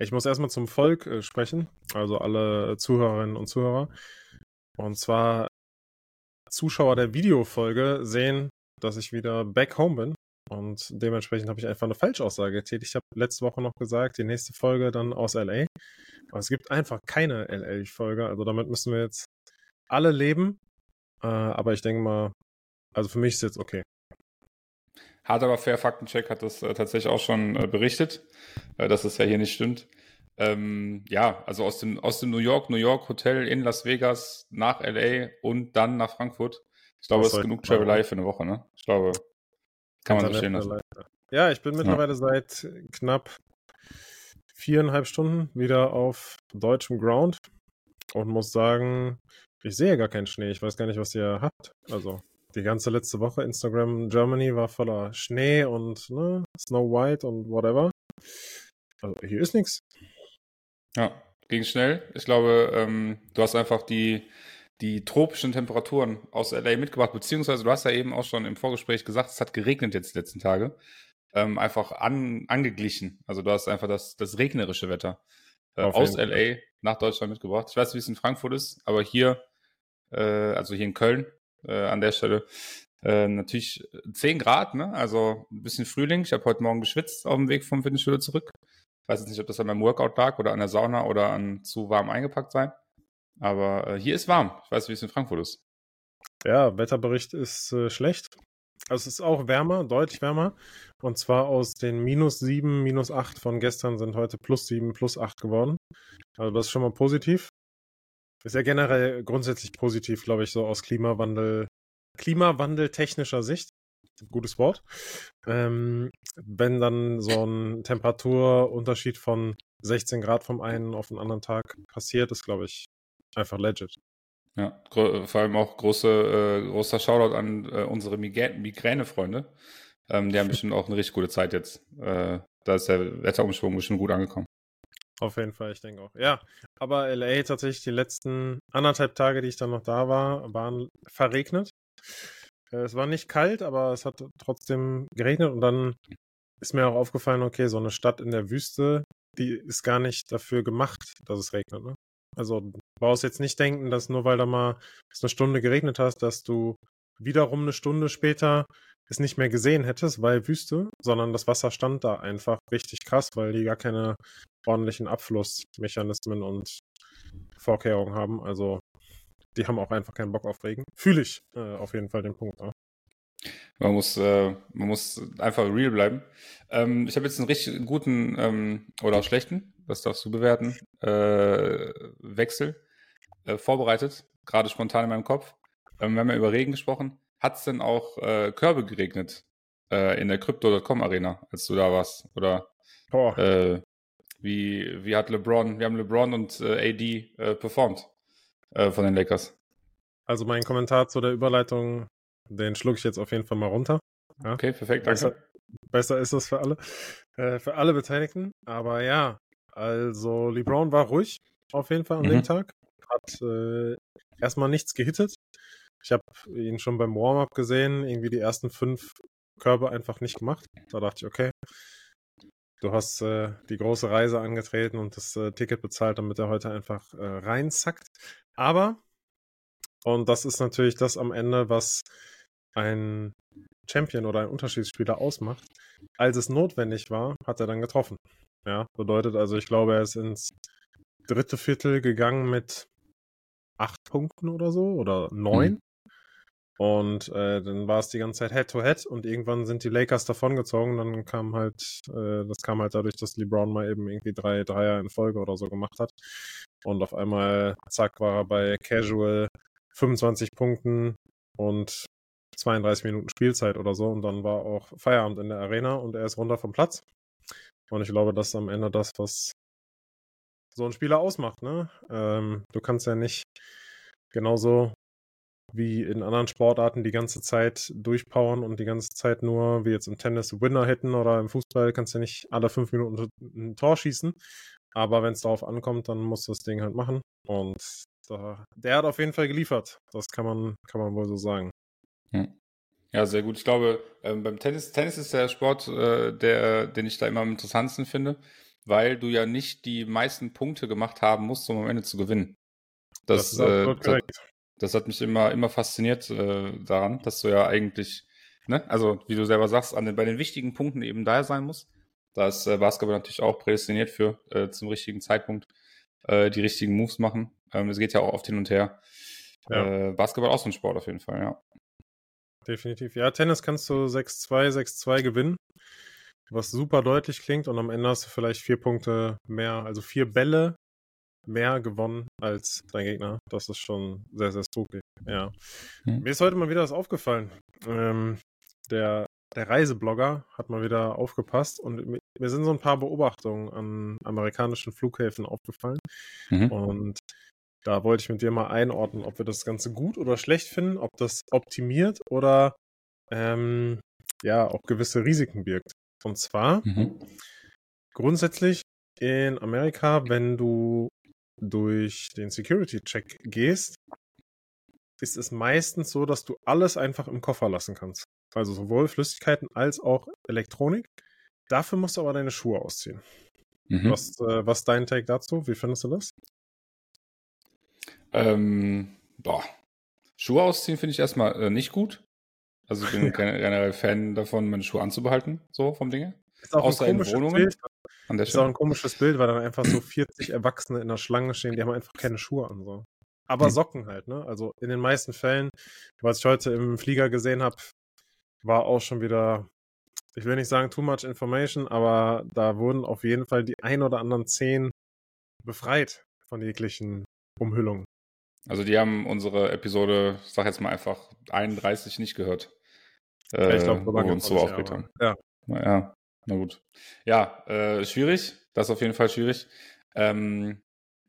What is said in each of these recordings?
Ich muss erstmal zum Volk äh, sprechen, also alle Zuhörerinnen und Zuhörer. Und zwar Zuschauer der Videofolge sehen, dass ich wieder back home bin. Und dementsprechend habe ich einfach eine Falschaussage getätigt. Ich habe letzte Woche noch gesagt, die nächste Folge dann aus LA. Aber es gibt einfach keine LA-Folge. Also damit müssen wir jetzt alle leben. Äh, aber ich denke mal, also für mich ist es jetzt okay. Hart aber fair Faktencheck hat das äh, tatsächlich auch schon äh, berichtet, äh, dass es ja hier nicht stimmt. Ähm, ja, also aus dem, aus dem New York, New York Hotel in Las Vegas nach LA und dann nach Frankfurt. Ich glaube, das ist genug Travel für eine Woche, ne? Ich glaube, kann man so stehen lassen. Ja, ich bin mittlerweile ja. seit knapp viereinhalb Stunden wieder auf deutschem Ground und muss sagen, ich sehe gar keinen Schnee. Ich weiß gar nicht, was ihr habt. Also die ganze letzte Woche Instagram Germany war voller Schnee und ne, Snow White und whatever. Also hier ist nichts. Ja, ging schnell. Ich glaube, ähm, du hast einfach die, die tropischen Temperaturen aus LA mitgebracht, beziehungsweise du hast ja eben auch schon im Vorgespräch gesagt, es hat geregnet jetzt die letzten Tage. Ähm, einfach an, angeglichen. Also du hast einfach das, das regnerische Wetter äh, aus LA nach Deutschland mitgebracht. Ich weiß nicht, wie es in Frankfurt ist, aber hier, äh, also hier in Köln, äh, an der Stelle, äh, natürlich 10 Grad, ne? Also ein bisschen Frühling. Ich habe heute Morgen geschwitzt auf dem Weg vom Fitnessstudio zurück weiß jetzt nicht, ob das an meinem Workout lag oder an der Sauna oder an zu warm eingepackt sein. Aber äh, hier ist warm. Ich weiß, wie es in Frankfurt ist. Ja, Wetterbericht ist äh, schlecht. Also es ist auch wärmer, deutlich wärmer. Und zwar aus den minus 7, minus 8 von gestern sind heute plus 7, plus 8 geworden. Also das ist schon mal positiv. Ist ja generell grundsätzlich positiv, glaube ich, so aus Klimawandel, Klimawandel technischer Sicht gutes Wort. Ähm, wenn dann so ein Temperaturunterschied von 16 Grad vom einen auf den anderen Tag passiert, ist, glaube ich, einfach legit. Ja, vor allem auch große, äh, großer Shoutout an äh, unsere Migräne-Freunde. Ähm, die haben bestimmt auch eine richtig gute Zeit jetzt. Äh, da ist der Wetterumschwung bestimmt gut angekommen. Auf jeden Fall, ich denke auch. Ja, aber LA tatsächlich die letzten anderthalb Tage, die ich dann noch da war, waren verregnet. Äh, es war nicht kalt, aber es hat trotzdem geregnet und dann ist mir auch aufgefallen, okay, so eine Stadt in der Wüste, die ist gar nicht dafür gemacht, dass es regnet. Ne? Also du brauchst jetzt nicht denken, dass nur weil da mal eine Stunde geregnet hast, dass du wiederum eine Stunde später es nicht mehr gesehen hättest, weil Wüste, sondern das Wasser stand da einfach richtig krass, weil die gar keine ordentlichen Abflussmechanismen und Vorkehrungen haben. Also die haben auch einfach keinen Bock auf Regen. Fühle ich äh, auf jeden Fall den Punkt. Ja. Man muss, äh, man muss einfach real bleiben. Ähm, ich habe jetzt einen richtig guten ähm, oder auch schlechten, das darfst du bewerten, äh, Wechsel äh, vorbereitet, gerade spontan in meinem Kopf. Ähm, wir haben ja über Regen gesprochen. Hat es denn auch äh, Körbe geregnet äh, in der Crypto.com Arena, als du da warst? Oder äh, wie, wie hat LeBron, wir haben LeBron und äh, AD äh, performt? äh, von den Lakers. Also mein Kommentar zu der Überleitung, den schlucke ich jetzt auf jeden Fall mal runter. Ja. Okay, perfekt, danke. Besser, besser ist es für alle, äh, für alle Beteiligten. Aber ja, also LeBron war ruhig auf jeden Fall an mhm. dem Tag. Hat äh, erstmal nichts gehittet. Ich habe ihn schon beim Warm-up gesehen, irgendwie die ersten fünf Körbe einfach nicht gemacht. Da dachte ich, okay, du hast äh, die große Reise angetreten und das äh, Ticket bezahlt, damit er heute einfach äh, reinzackt. Aber, und das ist natürlich das am Ende, was ein Champion oder ein Unterschiedsspieler ausmacht. Als es notwendig war, hat er dann getroffen. Ja, bedeutet also, ich glaube, er ist ins dritte Viertel gegangen mit acht Punkten oder so oder neun. Mhm. Und äh, dann war es die ganze Zeit Head-to-Head -head und irgendwann sind die Lakers davongezogen. Dann kam halt, äh, das kam halt dadurch, dass LeBron mal eben irgendwie drei Dreier in Folge oder so gemacht hat. Und auf einmal, zack, war er bei Casual 25 Punkten und 32 Minuten Spielzeit oder so. Und dann war auch Feierabend in der Arena und er ist runter vom Platz. Und ich glaube, das ist am Ende das, was so ein Spieler ausmacht. Ne? Ähm, du kannst ja nicht genauso wie in anderen Sportarten die ganze Zeit durchpowern und die ganze Zeit nur, wie jetzt im Tennis, Winner hätten oder im Fußball kannst du nicht alle fünf Minuten ein Tor schießen. Aber wenn es darauf ankommt, dann muss das Ding halt machen. Und da, der hat auf jeden Fall geliefert. Das kann man, kann man wohl so sagen. Ja, sehr gut. Ich glaube, ähm, beim Tennis, Tennis ist der Sport, äh, der, den ich da immer am interessantesten finde, weil du ja nicht die meisten Punkte gemacht haben musst, um am Ende zu gewinnen. Das, Das ist äh, das, korrekt. Das hat mich immer, immer fasziniert äh, daran, dass du ja eigentlich, ne, also wie du selber sagst, an den, bei den wichtigen Punkten eben da sein musst. Da ist äh, Basketball natürlich auch prädestiniert für äh, zum richtigen Zeitpunkt äh, die richtigen Moves machen. Ähm, Es geht ja auch oft hin und her. Ja. Äh, Basketball auch so ein Sport auf jeden Fall, ja. Definitiv. Ja, Tennis kannst du 6-2, 6-2 gewinnen, was super deutlich klingt und am Ende hast du vielleicht vier Punkte mehr, also vier Bälle mehr gewonnen als dein Gegner. Das ist schon sehr, sehr spooky. Ja. Hm. Mir ist heute mal wieder was aufgefallen. Ähm, der, der Reiseblogger hat mal wieder aufgepasst und mi- mir sind so ein paar Beobachtungen an amerikanischen Flughäfen aufgefallen. Mhm. Und da wollte ich mit dir mal einordnen, ob wir das Ganze gut oder schlecht finden, ob das optimiert oder ähm, ja auch gewisse Risiken birgt. Und zwar Mhm. grundsätzlich in Amerika, wenn du durch den Security-Check gehst, ist es meistens so, dass du alles einfach im Koffer lassen kannst. Also sowohl Flüssigkeiten als auch Elektronik. Dafür musst du aber deine Schuhe ausziehen. Mhm. Was, äh, was ist dein Take dazu? Wie findest du das? Ähm, boah. Schuhe ausziehen finde ich erstmal äh, nicht gut. Also ich bin generell Fan davon, meine Schuhe anzubehalten, so vom Dinge. Ist auch Außer ein in komisches Wohnungen. Bild. An der Ist auch ein komisches Bild, weil dann einfach so 40 Erwachsene in der Schlange stehen, die haben einfach keine Schuhe an. So. Aber Hm. Socken halt, ne? Also in den meisten Fällen, was ich heute im Flieger gesehen habe, war auch schon wieder, ich will nicht sagen too much information, aber da wurden auf jeden Fall die ein oder anderen Zehen befreit von jeglichen Umhüllungen. Also die haben unsere Episode, ich sag jetzt mal einfach 31 nicht gehört. Äh, ich glaube, so wir lange uns so aufgeregt ja, haben. Ja, Na Ja, na gut. Ja, äh, schwierig. Das ist auf jeden Fall schwierig. Ähm,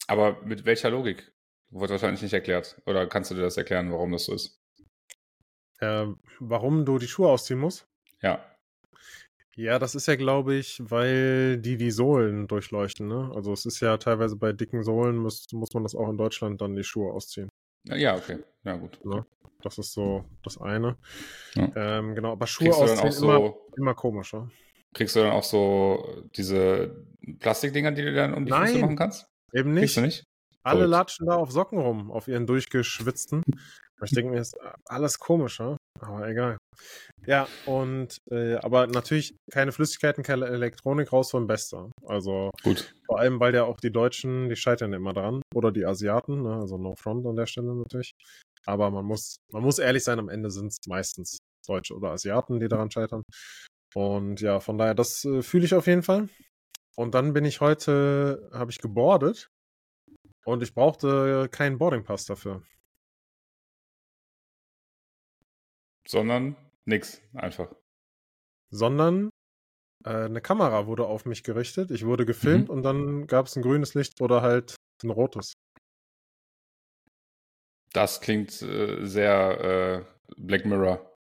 aber mit welcher Logik? Wurde wahrscheinlich nicht erklärt. Oder kannst du dir das erklären, warum das so ist? äh, warum du die Schuhe ausziehen musst? Ja. Ja, das ist ja, glaube ich, weil die die Sohlen durchleuchten, ne? Also es ist ja teilweise bei dicken Sohlen muss, muss man das auch in Deutschland dann die Schuhe ausziehen. Ja, okay. Ja, gut. Ja. Das ist so das eine. Ja. Ähm, genau, aber Schuhe ausziehen immer, so, immer komischer. Kriegst du dann auch so diese Plastikdinger, die du dann um die Füße Nein. machen kannst? Eben Kriegst nicht. du nicht? Alle Verrückt. latschen da auf Socken rum, auf ihren durchgeschwitzten. Ich denke mir, ist alles komischer, aber egal. Ja, und äh, aber natürlich keine Flüssigkeiten, keine Elektronik raus vom Bester. Also Gut. Vor allem, weil ja auch die Deutschen, die scheitern immer dran. Oder die Asiaten, ne? also no front an der Stelle natürlich. Aber man muss, man muss ehrlich sein, am Ende sind es meistens Deutsche oder Asiaten, die daran scheitern. Und ja, von daher, das äh, fühle ich auf jeden Fall. Und dann bin ich heute, habe ich gebordet und ich brauchte keinen Boardingpass dafür. Sondern nix, einfach. Sondern äh, eine Kamera wurde auf mich gerichtet, ich wurde gefilmt Mhm. und dann gab es ein grünes Licht oder halt ein rotes. Das klingt äh, sehr äh, Black Mirror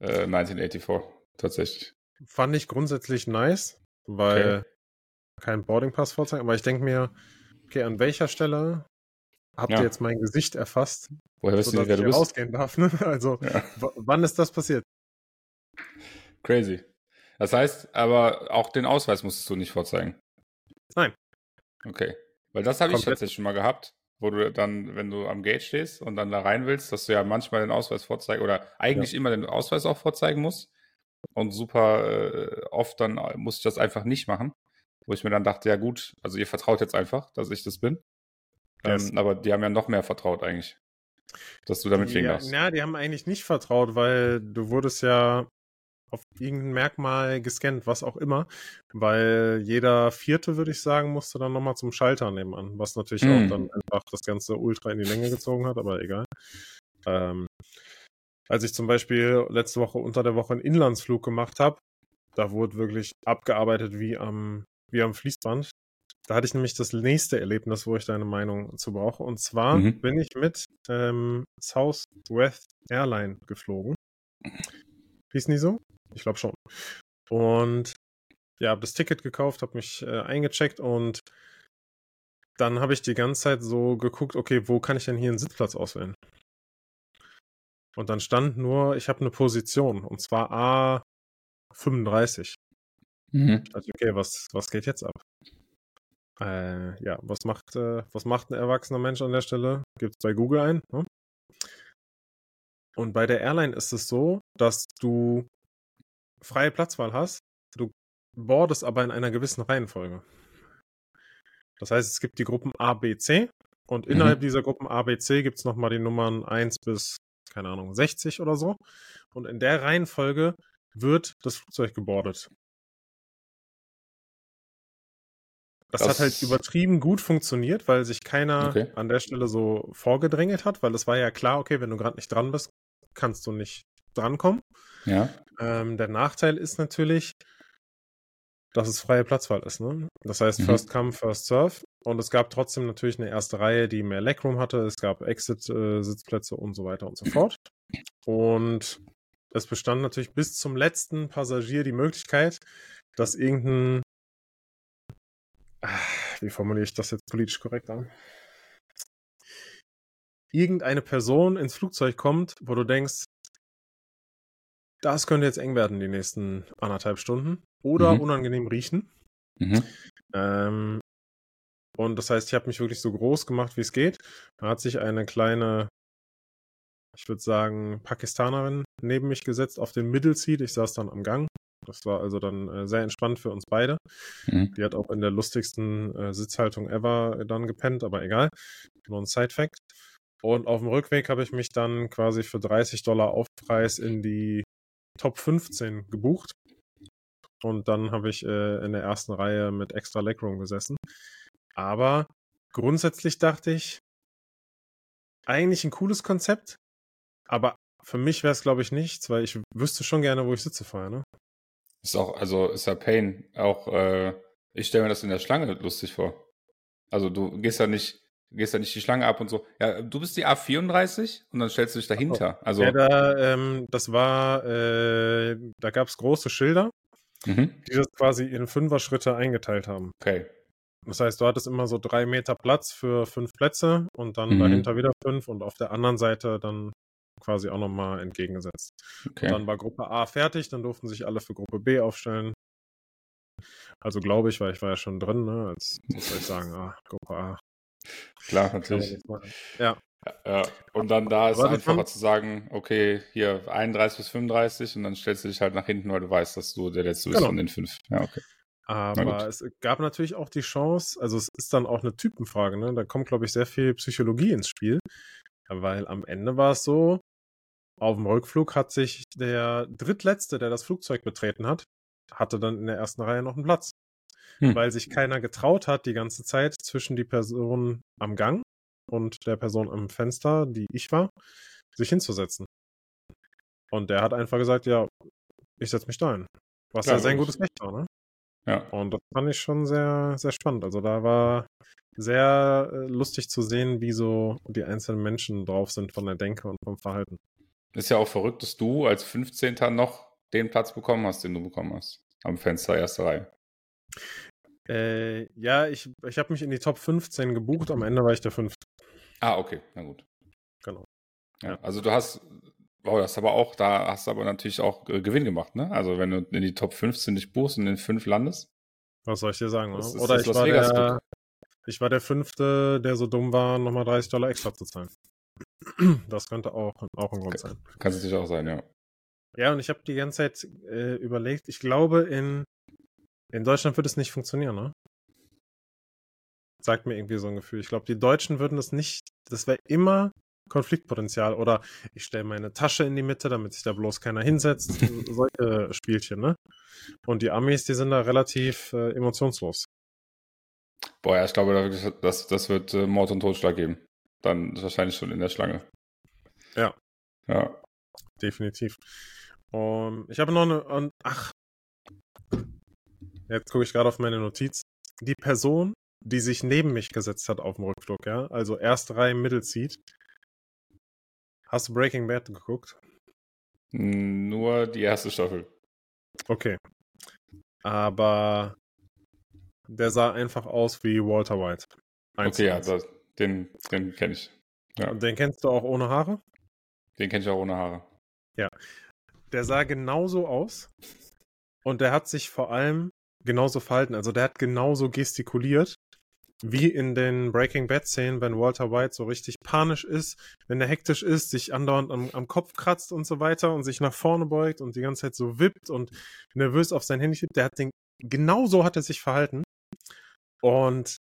äh, 1984, tatsächlich. Fand ich grundsätzlich nice, weil Okay. kein Boardingpass vorzeigen, aber ich denke mir, okay, an welcher Stelle habt Ja. ihr jetzt mein Gesicht erfasst, Woher wissen sodass Sie, wer ich du bist? rausgehen darf? Ne? Also, Ja. wann ist das passiert? Crazy. Das heißt, aber auch den Ausweis musstest du nicht vorzeigen. Nein. Okay. Weil das habe ich tatsächlich schon mal gehabt, wo du dann, wenn du am Gate stehst und dann da rein willst, dass du ja manchmal den Ausweis vorzeigen oder eigentlich immer den Ausweis auch vorzeigen musst. Und super äh, oft dann musste ich das einfach nicht machen. Wo ich mir dann dachte, ja gut, also ihr vertraut jetzt einfach, dass ich das bin. Yes. Ähm, aber die haben ja noch mehr vertraut eigentlich. Dass du damit ja, darfst. na, die haben eigentlich nicht vertraut, weil du wurdest ja auf irgendein Merkmal gescannt, was auch immer, weil jeder Vierte, würde ich sagen, musste dann nochmal zum Schalter nebenan, was natürlich Hm. auch dann einfach das Ganze ultra in die Länge gezogen hat, aber egal. Ähm, als ich zum Beispiel letzte Woche unter der Woche einen Inlandsflug gemacht habe, da wurde wirklich abgearbeitet wie am, wie am Fließband. Da hatte ich nämlich das nächste Erlebnis, wo ich deine Meinung zu brauche. Und zwar Mhm. bin ich mit ähm, Southwest Airline geflogen. Hieß nie so? Ich glaube schon. Und ja, habe das Ticket gekauft, habe mich äh, eingecheckt und dann habe ich die ganze Zeit so geguckt, okay, wo kann ich denn hier einen Sitzplatz auswählen? Und dann stand nur, ich habe eine Position und zwar A35. Mhm. Also okay, was, was geht jetzt ab? Äh, ja, was macht, äh, was macht ein erwachsener Mensch an der Stelle? Gibt es bei Google ein. Ne? Und bei der Airline ist es so, dass du freie Platzwahl hast. Du boardest aber in einer gewissen Reihenfolge. Das heißt, es gibt die Gruppen A, B, C und innerhalb mhm. dieser Gruppen A, B, C gibt es nochmal die Nummern 1 bis, keine Ahnung, 60 oder so. Und in der Reihenfolge wird das Flugzeug gebordet. Das, das, hat halt übertrieben gut funktioniert, weil sich keiner okay. an der Stelle so vorgedrängelt hat, weil es war ja klar, okay, wenn du gerade nicht dran bist, kannst du nicht drankommen. Ja. Ähm, der Nachteil ist natürlich, dass es freie Platzwahl ist. Ne? Das heißt, mhm. First Come, First Serve. Und es gab trotzdem natürlich eine erste Reihe, die mehr Legroom hatte. Es gab Exit-Sitzplätze äh, und so weiter und so fort. Und es bestand natürlich bis zum letzten Passagier die Möglichkeit, dass irgendein wie formuliere ich das jetzt politisch korrekt an? Irgendeine Person ins Flugzeug kommt, wo du denkst, das könnte jetzt eng werden die nächsten anderthalb Stunden oder mhm. unangenehm riechen. Mhm. Ähm, und das heißt, ich habe mich wirklich so groß gemacht, wie es geht. Da hat sich eine kleine, ich würde sagen, Pakistanerin neben mich gesetzt auf den Middle Seat. Ich saß dann am Gang das war also dann äh, sehr entspannt für uns beide. Mhm. Die hat auch in der lustigsten äh, Sitzhaltung ever dann gepennt, aber egal. Nur ein Side-Fact. Und auf dem Rückweg habe ich mich dann quasi für 30 Dollar Aufpreis in die Top 15 gebucht. Und dann habe ich äh, in der ersten Reihe mit extra Legroom gesessen. Aber grundsätzlich dachte ich, eigentlich ein cooles Konzept, aber für mich wäre es, glaube ich, nichts, weil ich wüsste schon gerne, wo ich sitze vorher, ne? Ist auch, also ist ja Pain. Auch, äh, ich stelle mir das in der Schlange lustig vor. Also du gehst ja nicht, gehst ja nicht die Schlange ab und so. Ja, du bist die A34 und dann stellst du dich dahinter. Also, ja, da, ähm, das war, äh, da gab es große Schilder, mhm. die das quasi in Fünfer-Schritte eingeteilt haben. Okay. Das heißt, du hattest immer so drei Meter Platz für fünf Plätze und dann mhm. dahinter wieder fünf und auf der anderen Seite dann quasi auch nochmal entgegengesetzt. Okay. Und dann war Gruppe A fertig, dann durften sich alle für Gruppe B aufstellen. Also glaube ich, weil ich war ja schon drin, ne? Als muss ich sagen, ah, Gruppe A. Klar, natürlich. Ja. Ja, und dann da ist es einfacher zu sagen, okay, hier 31 bis 35 und dann stellst du dich halt nach hinten, weil du weißt, dass du der Letzte bist genau. von den fünf. Ja, okay. Aber es gab natürlich auch die Chance, also es ist dann auch eine Typenfrage, ne? Da kommt, glaube ich, sehr viel Psychologie ins Spiel. Weil am Ende war es so, auf dem Rückflug hat sich der drittletzte, der das Flugzeug betreten hat, hatte dann in der ersten Reihe noch einen Platz. Hm. Weil sich keiner getraut hat, die ganze Zeit zwischen die Person am Gang und der Person am Fenster, die ich war, sich hinzusetzen. Und der hat einfach gesagt, ja, ich setze mich da hin. Was ja, sein gutes Recht war, ne? Ja. Und das fand ich schon sehr, sehr spannend. Also da war sehr äh, lustig zu sehen, wie so die einzelnen Menschen drauf sind von der Denke und vom Verhalten. Ist ja auch verrückt, dass du als 15. noch den Platz bekommen hast, den du bekommen hast. Am Fenster erste Reihe. Äh, ja, ich, ich habe mich in die Top 15 gebucht, am Ende war ich der fünfte. Ah, okay, na gut. Genau. Ja, also du hast, wow, das aber auch, da hast du aber natürlich auch äh, Gewinn gemacht, ne? Also wenn du in die Top 15 dich buchst und in fünf landest. Was soll ich dir sagen? Oder, oder ich, war der, ich war der Fünfte, der so dumm war, nochmal 30 Dollar extra zu zahlen. Das könnte auch, auch ein Grund sein. Kann es natürlich auch sein, ja. Ja, und ich habe die ganze Zeit äh, überlegt, ich glaube, in, in Deutschland würde es nicht funktionieren, ne? Sagt mir irgendwie so ein Gefühl. Ich glaube, die Deutschen würden das nicht, das wäre immer Konfliktpotenzial oder ich stelle meine Tasche in die Mitte, damit sich da bloß keiner hinsetzt. Solche Spielchen, ne? Und die Amis, die sind da relativ äh, emotionslos. Boah, ja, ich glaube, das, das wird äh, Mord und Totschlag geben dann wahrscheinlich schon in der Schlange. Ja. Ja. Definitiv. Um, ich habe noch eine. Und, ach. Jetzt gucke ich gerade auf meine Notiz. Die Person, die sich neben mich gesetzt hat auf dem Rückflug, ja, also erste Reihe Middle Seat. Hast du Breaking Bad geguckt? Nur die erste Staffel. Okay. Aber der sah einfach aus wie Walter White. Eins okay, ja, das, den, den kenne ich. Ja. Und den kennst du auch ohne Haare? Den kenne ich auch ohne Haare. Ja. Der sah genauso aus. Und der hat sich vor allem genauso verhalten. Also der hat genauso gestikuliert. Wie in den Breaking Bad Szenen, wenn Walter White so richtig panisch ist, wenn er hektisch ist, sich andauernd am, am, Kopf kratzt und so weiter und sich nach vorne beugt und die ganze Zeit so wippt und nervös auf sein Handy tippt. Der hat den, genau so hat er sich verhalten. Und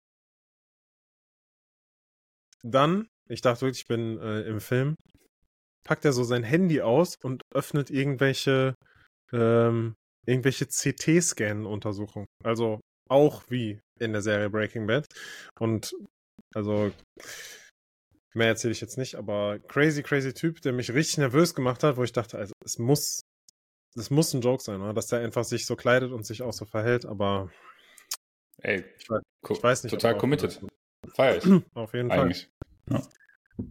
dann, ich dachte wirklich, ich bin äh, im Film, packt er so sein Handy aus und öffnet irgendwelche, ähm, irgendwelche CT-Scan-Untersuchungen. Also auch wie in der Serie Breaking Bad. Und also mehr erzähle ich jetzt nicht, aber crazy, crazy Typ, der mich richtig nervös gemacht hat, wo ich dachte, also es muss, es muss ein Joke sein, oder? dass der einfach sich so kleidet und sich auch so verhält, aber Ey, ich weiß, ich weiß nicht. Total committed. Feier ich. Auf jeden Eigentlich. Fall. Ja.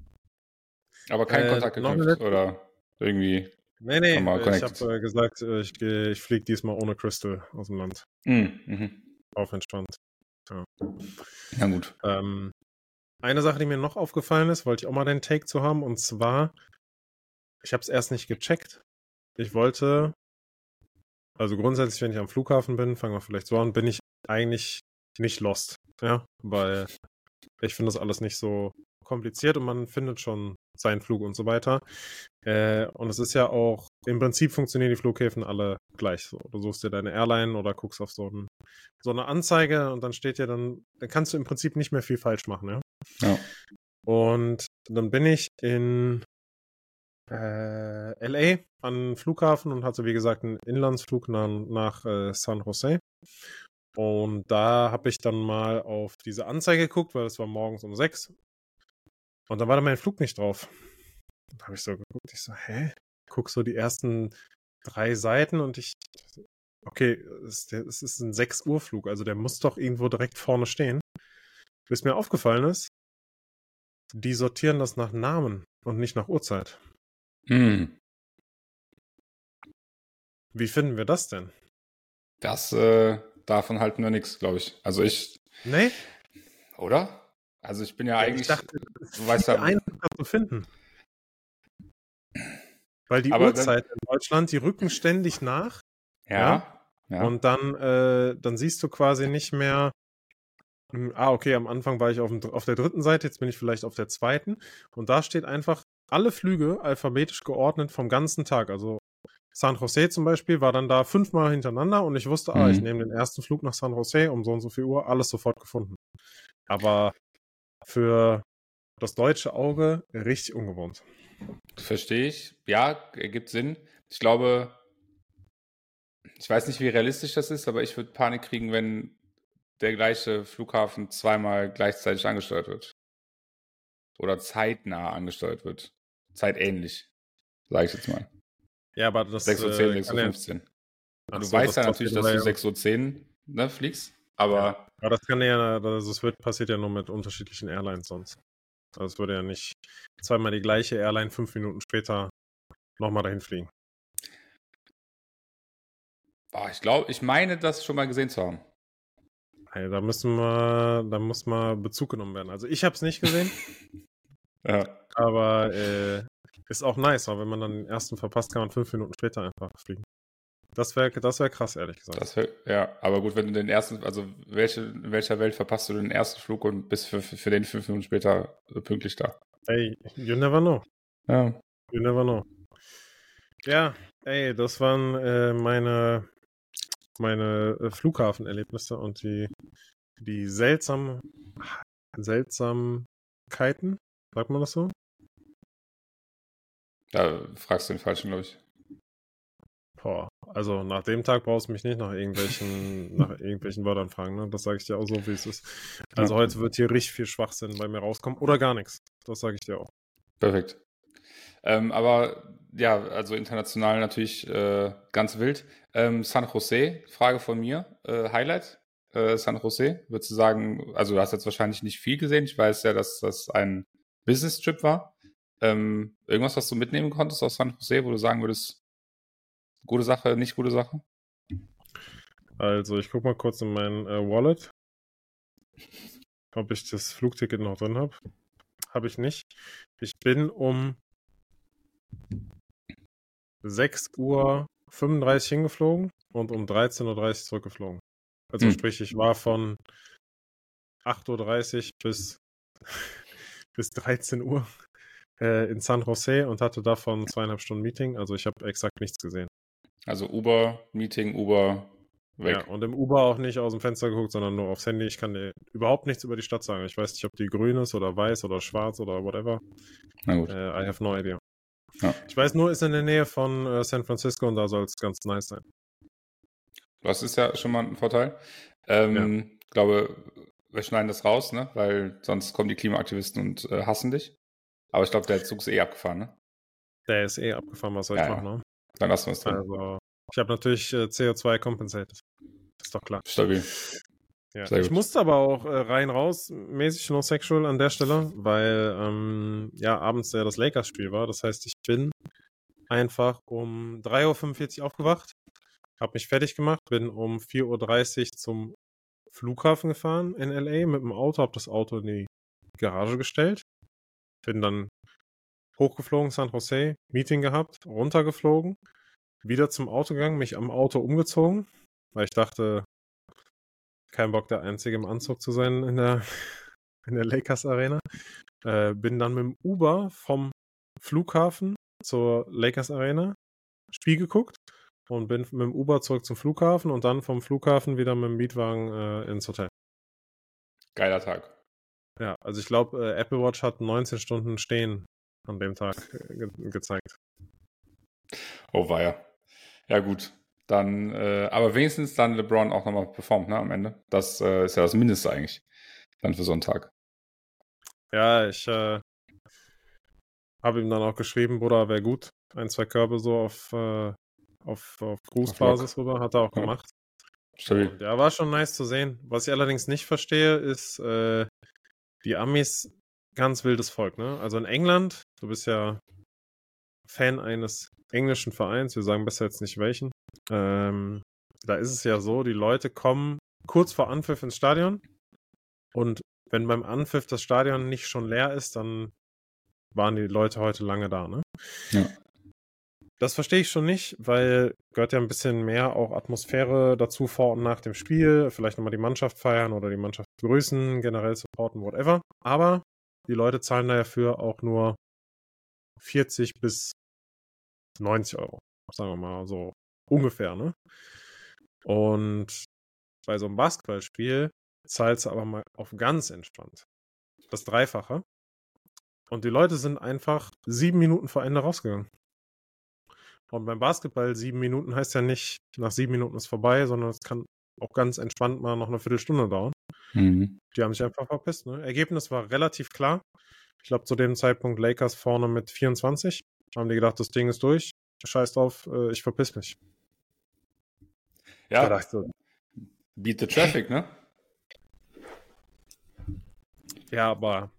Aber kein äh, Kontakt geknüpft oder irgendwie. Nee, nee, ich habe äh, gesagt, äh, ich, ich fliege diesmal ohne Crystal aus dem Land. Mm, mhm. Auf entspannt. Ja, ja gut. Ähm, eine Sache, die mir noch aufgefallen ist, wollte ich auch mal den Take zu haben, und zwar, ich habe es erst nicht gecheckt. Ich wollte, also grundsätzlich, wenn ich am Flughafen bin, fangen wir vielleicht so an, bin ich eigentlich nicht lost. Ja, weil ich finde das alles nicht so kompliziert und man findet schon seinen Flug und so weiter. Äh, und es ist ja auch, im Prinzip funktionieren die Flughäfen alle gleich. So. Du suchst dir deine Airline oder guckst auf so, ein, so eine Anzeige und dann steht ja dann, dann kannst du im Prinzip nicht mehr viel falsch machen, ja. ja. Und dann bin ich in äh, LA an Flughafen und hatte, wie gesagt, einen Inlandsflug nach, nach äh, San Jose. Und da habe ich dann mal auf diese Anzeige geguckt, weil es war morgens um sechs. Und da war da mein Flug nicht drauf. Da habe ich so geguckt, ich so, hä? Guck so die ersten drei Seiten und ich, okay, es ist ein 6 Uhr Flug, also der muss doch irgendwo direkt vorne stehen. Bis mir aufgefallen ist, die sortieren das nach Namen und nicht nach Uhrzeit. Hm. Wie finden wir das denn? Das, äh, davon halten wir nichts, glaube ich. Also ich. Nee? Oder? Also ich bin ja, ja eigentlich. Ich dachte, du weißt ja. Einfach zu finden. Weil die Uhrzeit in Deutschland, die rücken ständig nach. Ja. ja? ja. Und dann, äh, dann siehst du quasi nicht mehr. Hm, ah, okay, am Anfang war ich auf, dem, auf der dritten Seite, jetzt bin ich vielleicht auf der zweiten. Und da steht einfach alle Flüge alphabetisch geordnet vom ganzen Tag. Also San Jose zum Beispiel war dann da fünfmal hintereinander und ich wusste, mhm. ah, ich mhm. nehme den ersten Flug nach San Jose um so und so viel Uhr, alles sofort gefunden. Aber für das deutsche Auge richtig ungewohnt. Verstehe ich. Ja, ergibt Sinn. Ich glaube, ich weiß nicht, wie realistisch das ist, aber ich würde Panik kriegen, wenn der gleiche Flughafen zweimal gleichzeitig angesteuert wird. Oder zeitnah angesteuert wird. Zeitähnlich, sage ich jetzt mal. Ja, aber das 6.10 Uhr, 6.15 Uhr. Du weißt ja natürlich, dass du 6.10 Uhr ne, fliegst, aber. Ja, aber das kann ja, das wird, passiert ja nur mit unterschiedlichen Airlines sonst. Also es würde ja nicht zweimal die gleiche Airline fünf Minuten später nochmal dahin fliegen. Boah, ich glaube, ich meine, das schon mal gesehen zu haben. Hey, da müssen wir, da muss mal Bezug genommen werden. Also ich habe es nicht gesehen. ja. Aber äh, ist auch nice, weil wenn man dann den ersten verpasst, kann man fünf Minuten später einfach fliegen. Das wäre das wär krass, ehrlich gesagt. Wär, ja, aber gut, wenn du den ersten, also welche, in welcher Welt verpasst du den ersten Flug und bist für, für den fünf Minuten später pünktlich da? Ey, you never know. Ja. You never know. Ja, ey, das waren äh, meine, meine äh, Flughafenerlebnisse und die, die seltsamen Seltsamkeiten, sagt man das so? Da fragst du den Falschen, glaube ich. Boah, also nach dem Tag brauchst du mich nicht nach irgendwelchen, nach irgendwelchen Wörtern fragen, ne? Das sage ich dir auch so, wie es ist. Also ja. heute wird hier richtig viel Schwachsinn bei mir rauskommen. Oder gar nichts. Das sage ich dir auch. Perfekt. Ähm, aber ja, also international natürlich äh, ganz wild. Ähm, San Jose, Frage von mir. Äh, Highlight? Äh, San Jose, würdest du sagen, also du hast jetzt wahrscheinlich nicht viel gesehen. Ich weiß ja, dass das ein Business-Trip war. Ähm, irgendwas, was du mitnehmen konntest aus San Jose, wo du sagen würdest, gute Sache, nicht gute Sache? Also, ich gucke mal kurz in mein äh, Wallet, ob ich das Flugticket noch drin habe. Habe ich nicht. Ich bin um 6.35 Uhr hingeflogen und um 13.30 Uhr zurückgeflogen. Also hm. sprich, ich war von 8.30 Uhr bis, bis 13 Uhr äh, in San Jose und hatte davon zweieinhalb Stunden Meeting. Also ich habe exakt nichts gesehen. Also Uber, Meeting, Uber, weg. Ja, und im Uber auch nicht aus dem Fenster geguckt, sondern nur aufs Handy. Ich kann dir überhaupt nichts über die Stadt sagen. Ich weiß nicht, ob die grün ist oder weiß oder schwarz oder whatever. Na gut. Äh, I have no idea. Ja. Ich weiß nur, ist in der Nähe von äh, San Francisco und da soll es ganz nice sein. Das ist ja schon mal ein Vorteil. Ähm, Ich glaube, wir schneiden das raus, ne? Weil sonst kommen die Klimaaktivisten und äh, hassen dich. Aber ich glaube, der Zug ist eh abgefahren, ne? Der ist eh abgefahren, was soll Ja, ich ja. machen? Ne? Dann lassen wir es drin. Also, ich habe natürlich äh, CO2 compensated. Ist doch klar. Stabil. Ja. Ich musste aber auch äh, rein raus, mäßig no sexual an der Stelle, weil ähm, ja abends ja das Lakers-Spiel war. Das heißt, ich bin einfach um 3.45 Uhr aufgewacht, habe mich fertig gemacht, bin um 4.30 Uhr zum Flughafen gefahren in LA mit dem Auto, habe das Auto in die Garage gestellt, bin dann hochgeflogen, San Jose, Meeting gehabt, runtergeflogen, wieder zum Auto gegangen, mich am Auto umgezogen, weil ich dachte, kein Bock, der Einzige im Anzug zu sein in der, in der Lakers Arena. Äh, bin dann mit dem Uber vom Flughafen zur Lakers Arena, Spiel geguckt und bin mit dem Uber zurück zum Flughafen und dann vom Flughafen wieder mit dem Mietwagen äh, ins Hotel. Geiler Tag. Ja, also ich glaube, äh, Apple Watch hat 19 Stunden stehen an dem Tag äh, ge gezeigt. Oh, war ja. Ja, gut. Dann, äh, aber wenigstens dann LeBron auch nochmal performt, ne, am Ende. Das äh, ist ja das Mindeste eigentlich. Dann für so einen Tag. Ja, ich äh, habe ihm dann auch geschrieben, Bruder, wäre gut. Ein, zwei Körbe so auf, äh, auf, auf Grußbasis rüber, hat er auch Ja. gemacht. Stabil. Ja, war schon nice zu sehen. Was ich allerdings nicht verstehe, ist, äh, die Amis, ganz wildes Volk, ne? Also in England, du bist ja Fan eines englischen Vereins, wir sagen besser jetzt nicht welchen. Ähm, da ist es ja so, die Leute kommen kurz vor Anpfiff ins Stadion und wenn beim Anpfiff das Stadion nicht schon leer ist, dann waren die Leute heute lange da, ne? Ja. Das verstehe ich schon nicht, weil gehört ja ein bisschen mehr auch Atmosphäre dazu vor und nach dem Spiel. Vielleicht nochmal die Mannschaft feiern oder die Mannschaft grüßen, generell supporten, whatever. Aber die Leute zahlen dafür auch nur 40 bis 90 Euro. Sagen wir mal so ungefähr, ne? Und bei so einem Basketballspiel zahlst du aber mal auf ganz entspannt. Das Dreifache. Und die Leute sind einfach sieben Minuten vor Ende rausgegangen. Und beim Basketball sieben Minuten heißt ja nicht, nach sieben Minuten ist vorbei, sondern es kann auch ganz entspannt mal noch eine Viertelstunde dauern. Mhm. Die haben sich einfach verpisst. Ne? Ergebnis war relativ klar. Ich glaube, zu dem Zeitpunkt Lakers vorne mit 24. Haben die gedacht, das Ding ist durch. Scheiß drauf, äh, ich verpiss mich. Da Ja, dachte, beat the traffic, ne? ja, aber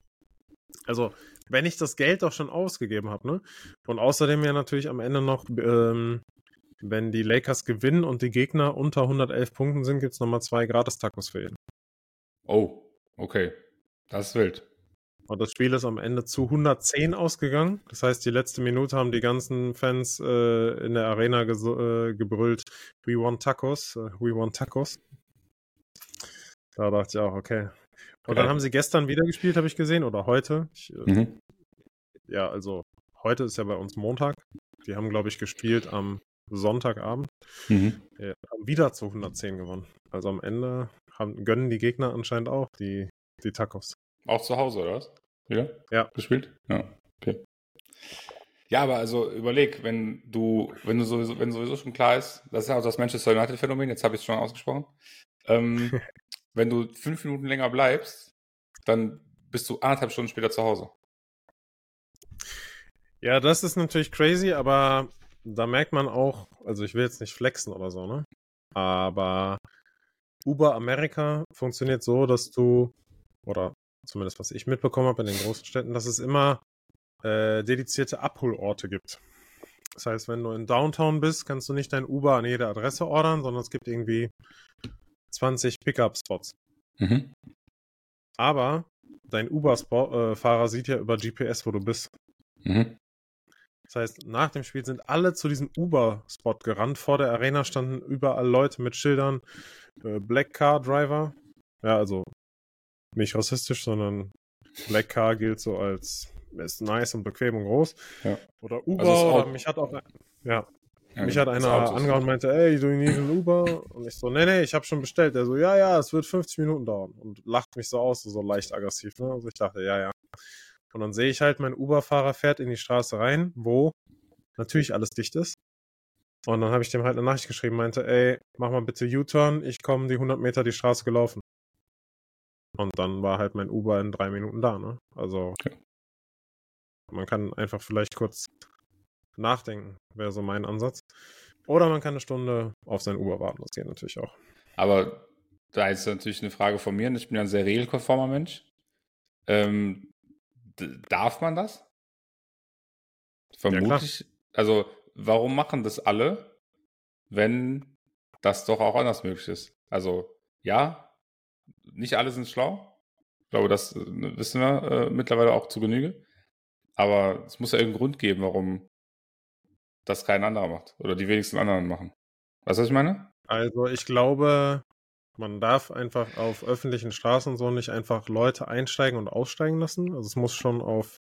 also, wenn ich das Geld doch schon ausgegeben habe, ne? Und außerdem ja natürlich am Ende noch, ähm, wenn die Lakers gewinnen und die Gegner unter 111 Punkten sind, gibt es nochmal zwei Gratis-Tacos für jeden. Oh, okay. Das ist wild. Und das Spiel ist am Ende zu 110 ausgegangen. Das heißt, die letzte Minute haben die ganzen Fans äh, in der Arena äh, gebrüllt, We want Tacos, äh, we want Tacos. Da dachte ich auch, okay. Und dann Geil. haben sie gestern wieder gespielt, habe ich gesehen, oder heute. Ich, äh, Mhm. ja, also heute ist ja bei uns Montag. Die haben, glaube ich, gespielt am Sonntagabend. Mhm. Äh, haben wieder zu 110 gewonnen. Also am Ende haben, gönnen die Gegner anscheinend auch die, die Tacos. Auch zu Hause, oder was? Wieder? Ja. Gespielt? Ja, okay. Ja, aber also überleg, wenn du, wenn du sowieso, wenn sowieso schon klar ist, das ist ja auch das Manchester United-Phänomen, jetzt habe ich es schon ausgesprochen. Ähm, wenn du fünf Minuten länger bleibst, dann bist du anderthalb Stunden später zu Hause. Ja, das ist natürlich crazy, aber da merkt man auch, also ich will jetzt nicht flexen oder so, ne? Aber Uber Amerika funktioniert so, dass du, oder zumindest was ich mitbekommen habe in den großen Städten, dass es immer äh, dedizierte Abholorte gibt. Das heißt, wenn du in Downtown bist, kannst du nicht dein Uber an jede Adresse ordern, sondern es gibt irgendwie 20 Pickup-Spots. Mhm. Aber dein Uber-Fahrer sieht ja über GPS, wo du bist. Mhm. Das heißt, nach dem Spiel sind alle zu diesem Uber-Spot gerannt. Vor der Arena standen überall Leute mit Schildern. Äh, Black Car Driver. Ja, also nicht rassistisch, sondern Black Car gilt so als ist nice und bequem und groß. Ja. Oder Uber, also oder mich hat auch, ja, ja mich hat einer angehauen und meinte, ey, du need ein Uber? Und ich so, nee, nee, ich habe schon bestellt. Der so, ja, ja, es wird 50 Minuten dauern. Und lacht mich so aus, so leicht aggressiv. Ne? Also ich dachte, ja, ja. Und dann sehe ich halt, mein Uber-Fahrer fährt in die Straße rein, wo natürlich alles dicht ist. Und dann habe ich dem halt eine Nachricht geschrieben, meinte, ey, mach mal bitte U-Turn, ich komme die 100 Meter die Straße gelaufen. Und dann war halt mein Uber in drei Minuten da, ne? Also, okay. man kann einfach vielleicht kurz nachdenken, wäre so mein Ansatz. Oder man kann eine Stunde auf sein Uber warten, das geht natürlich auch. Aber da ist natürlich eine Frage von mir, ich bin ja ein sehr regelkonformer Mensch. Ähm, darf man das? Vermutlich. Ja, also, warum machen das alle, wenn das doch auch anders möglich ist? Also, ja, nicht alle sind schlau. Ich glaube, das äh, wissen wir äh, mittlerweile auch zu Genüge. Aber es muss ja irgendeinen Grund geben, warum das kein anderer macht. Oder die wenigsten anderen machen. Weißt du, was ich meine? Also ich glaube, man darf einfach auf öffentlichen Straßen so nicht einfach Leute einsteigen und aussteigen lassen. Also es muss schon auf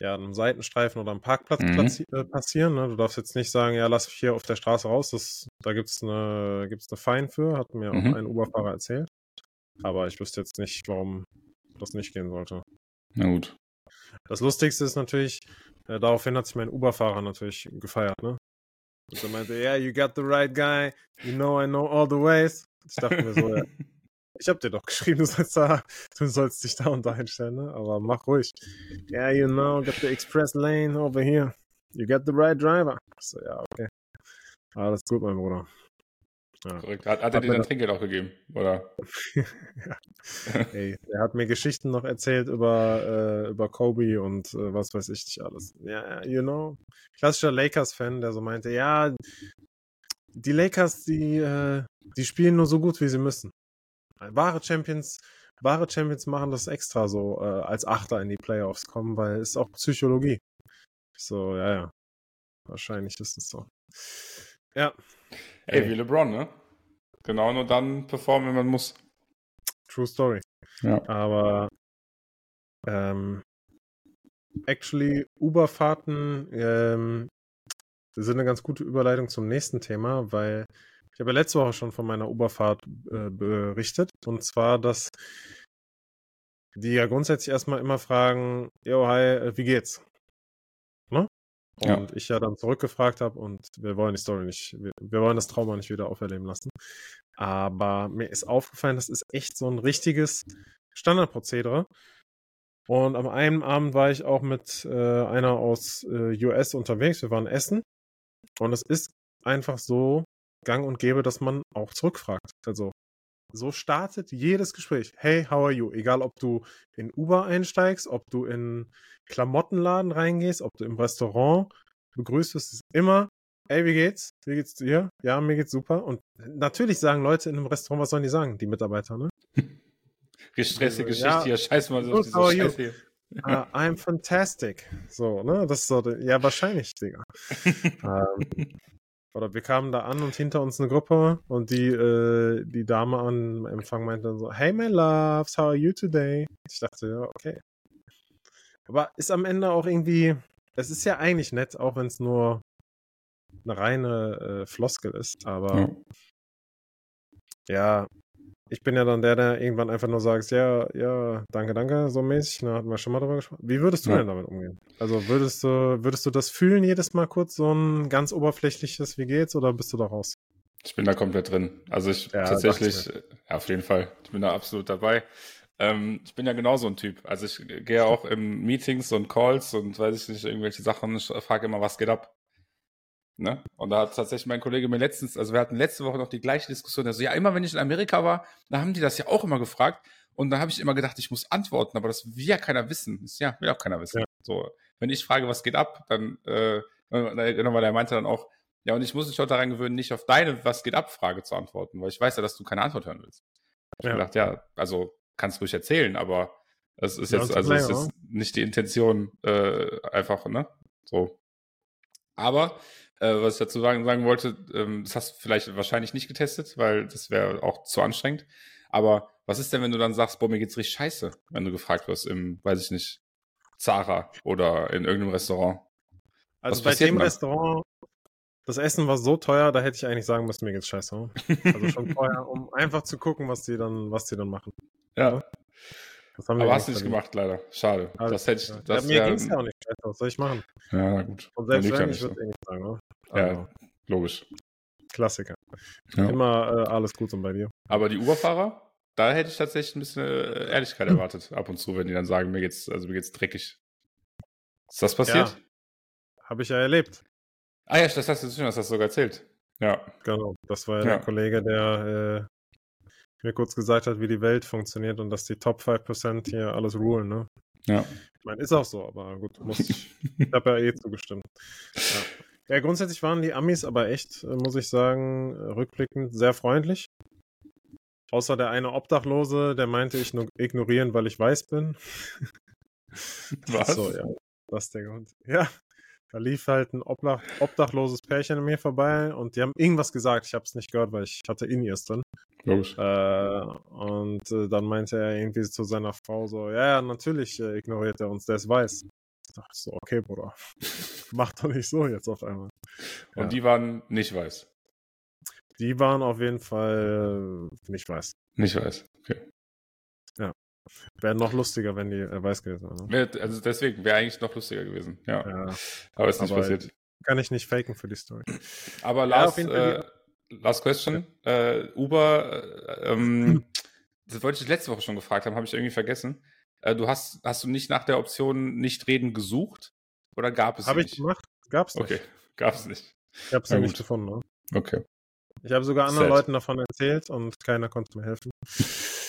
ja, einem Seitenstreifen oder einem Parkplatz mhm. äh, passieren. Ne? Du darfst jetzt nicht sagen, ja, lass mich hier auf der Straße raus. Das, da gibt es eine, gibt's eine Fein für, hat mir mhm. auch ein Uberfahrer erzählt. Aber ich wüsste jetzt nicht, warum das nicht gehen sollte. Na gut. Das Lustigste ist natürlich, äh, daraufhin hat sich mein Uberfahrer natürlich gefeiert, ne? Und er meinte, yeah, you got the right guy, you know I know all the ways. Ich dachte mir so, ja, ich habe dir doch geschrieben, du sollst, da, du sollst dich da und da einstellen, ne? aber mach ruhig. Yeah, you know, got the express lane over here. You got the right driver. Ich so, ja, okay. Alles gut, mein Bruder. Ja. Korrekt. Hat, hat er dir dein Trinkgeld auch gegeben, oder? ja. Ey, er hat mir Geschichten noch erzählt über, äh, über Kobe und äh, was weiß ich nicht alles. Ja, you know. Klassischer Lakers-Fan, der so meinte, ja, die Lakers, die, äh, die spielen nur so gut, wie sie müssen. Wahre Champions, wahre Champions machen das extra so, äh, als Achter in die Playoffs kommen, weil es ist auch Psychologie. So, ja, ja. Wahrscheinlich ist es so. Ja. Ey, wie LeBron, ne? Genau, nur dann performen, wenn man muss. True Story. Ja. Aber ähm, actually, Uberfahrten ähm, sind eine ganz gute Überleitung zum nächsten Thema, weil ich habe ja letzte Woche schon von meiner Uberfahrt äh, berichtet. Und zwar, dass die ja grundsätzlich erstmal immer fragen, yo, hi, äh, wie geht's? Ne? Und ja. ich ja dann zurückgefragt habe und wir wollen die Story nicht, wir, wir, wollen das Trauma nicht wieder auferleben lassen. Aber mir ist aufgefallen, das ist echt so ein richtiges Standardprozedere. Und am einen Abend war ich auch mit äh, einer aus äh, US unterwegs. Wir waren essen. Und es ist einfach so, gang und gäbe, dass man auch zurückfragt. Also so startet jedes Gespräch. Hey, how are you? Egal, ob du in Uber einsteigst, ob du in Klamottenladen reingehst, ob du im Restaurant begrüßt wirst, ist immer, hey, wie geht's? Wie geht's dir? Ja, mir geht's super. Und natürlich sagen Leute in einem Restaurant, was sollen die sagen, die Mitarbeiter, ne? Stressige also, Geschichte ja, hier, scheiß mal so auf diese Scheiße hier. Uh, I'm fantastic. So, ne? Das ist so, ja, wahrscheinlich, Digga. ähm, oder wir kamen da an und hinter uns eine Gruppe und die, äh, die Dame am Empfang meinte dann so, hey my loves, how are you today? Ich dachte, ja, okay. Aber ist am Ende auch irgendwie, es ist ja eigentlich nett, auch wenn es nur eine reine äh, Floskel ist, aber ja. ja, ich bin ja dann der, der irgendwann einfach nur sagt, ja, ja, danke, danke, so mäßig. Da hatten wir schon mal drüber gesprochen. Wie würdest du ja. denn damit umgehen? Also würdest du, würdest du das fühlen jedes Mal kurz, so ein ganz oberflächliches, wie geht's, oder bist du da raus? Ich bin da komplett drin. Also ich ja, tatsächlich, ja, auf jeden Fall. Ich bin da absolut dabei. Ähm, ich bin ja genauso ein Typ. Also ich gehe auch in Meetings und Calls und weiß ich nicht, irgendwelche Sachen. Ich frage immer, was geht ab? Ne? Und da hat tatsächlich mein Kollege mir letztens, also wir hatten letzte Woche noch die gleiche Diskussion. Also ja, immer wenn ich in Amerika war, da haben die das ja auch immer gefragt. Und da habe ich immer gedacht, ich muss antworten, aber das will ja keiner wissen. Das, ja, will auch keiner wissen. Ja. So, wenn ich frage, was geht ab, dann, äh, genau, weil er meinte dann auch, ja, und ich muss mich heute daran gewöhnen, nicht auf deine Was geht ab Frage zu antworten, weil ich weiß ja, dass du keine Antwort hören willst. Ich ja. gedacht, ja, also kannst du ruhig erzählen, aber das ist jetzt, also ist nicht die Intention, äh, einfach, ne? So. Aber äh, was ich dazu sagen, sagen wollte, ähm, das hast du vielleicht wahrscheinlich nicht getestet, weil das wäre auch zu anstrengend. Aber was ist denn, wenn du dann sagst, boah, mir geht's richtig scheiße, wenn du gefragt wirst im, weiß ich nicht, Zara oder in irgendeinem Restaurant? Also bei dem dann? Restaurant, das Essen war so teuer, da hätte ich eigentlich sagen müssen, mir geht's scheiße. Also schon teuer, um einfach zu gucken, was die dann, was die dann machen. Ja. Aber hast du nicht gemacht, leider. Schade. Also, das hätte ich. Ja. Das mir ging's ja auch nicht scheiße. Was soll ich machen? Ja, gut. Und selbst wenn, ich würde so. eh nicht sagen, ne? Also, ja, logisch. Klassiker. Ja. Immer äh, alles gut und bei dir. Aber die Uberfahrer, da hätte ich tatsächlich ein bisschen äh, Ehrlichkeit erwartet, ab und zu, wenn die dann sagen, mir geht's, also mir geht's dreckig. Ist das passiert? Ja. Habe ich ja erlebt. Ah ja, das hast du das hast du sogar erzählt. Ja. Genau, das war ja, ja. der Kollege, der äh, mir kurz gesagt hat, wie die Welt funktioniert und dass die Top 5% hier alles rulen, ne? Ja. Ich meine, ist auch so, aber gut, muss ich, ich habe ja eh zugestimmt. Ja. ja, grundsätzlich waren die Amis aber echt, äh, muss ich sagen, rückblickend sehr freundlich. Außer der eine Obdachlose, der meinte, ich ignorieren, weil ich weiß bin. Was? So, ja. Das ist der Grund. Ja, da lief halt ein Obdach, obdachloses Pärchen an mir vorbei und die haben irgendwas gesagt. Ich habe es nicht gehört, weil ich hatte In-Ears drin. Logisch. Äh, und äh, dann meinte er irgendwie zu seiner Frau so, ja, ja, natürlich äh, ignoriert er uns, der ist weiß. Ich dachte so, okay, Bruder, mach doch nicht so jetzt auf einmal. Und ja. die waren nicht weiß? Die waren auf jeden Fall äh, nicht weiß. Nicht weiß, okay. Ja. Wäre noch lustiger, wenn die äh, weiß gewesen wären. Ne? Also deswegen, wäre eigentlich noch lustiger gewesen. Ja. ja. Aber ist nicht Aber passiert. Kann ich nicht faken für die Story. Aber last, ja, äh, last question. Äh, Uber, äh, ähm, das wollte ich letzte Woche schon gefragt haben, habe ich irgendwie vergessen. Äh, du hast, hast du nicht nach der Option nicht reden gesucht? Oder gab es Habe ich gemacht. Gab es nicht. Okay, gab es nicht. Ich habe es ja nicht gefunden. Ne? Okay. Ich habe sogar anderen Sad. Leuten davon erzählt und keiner konnte mir helfen.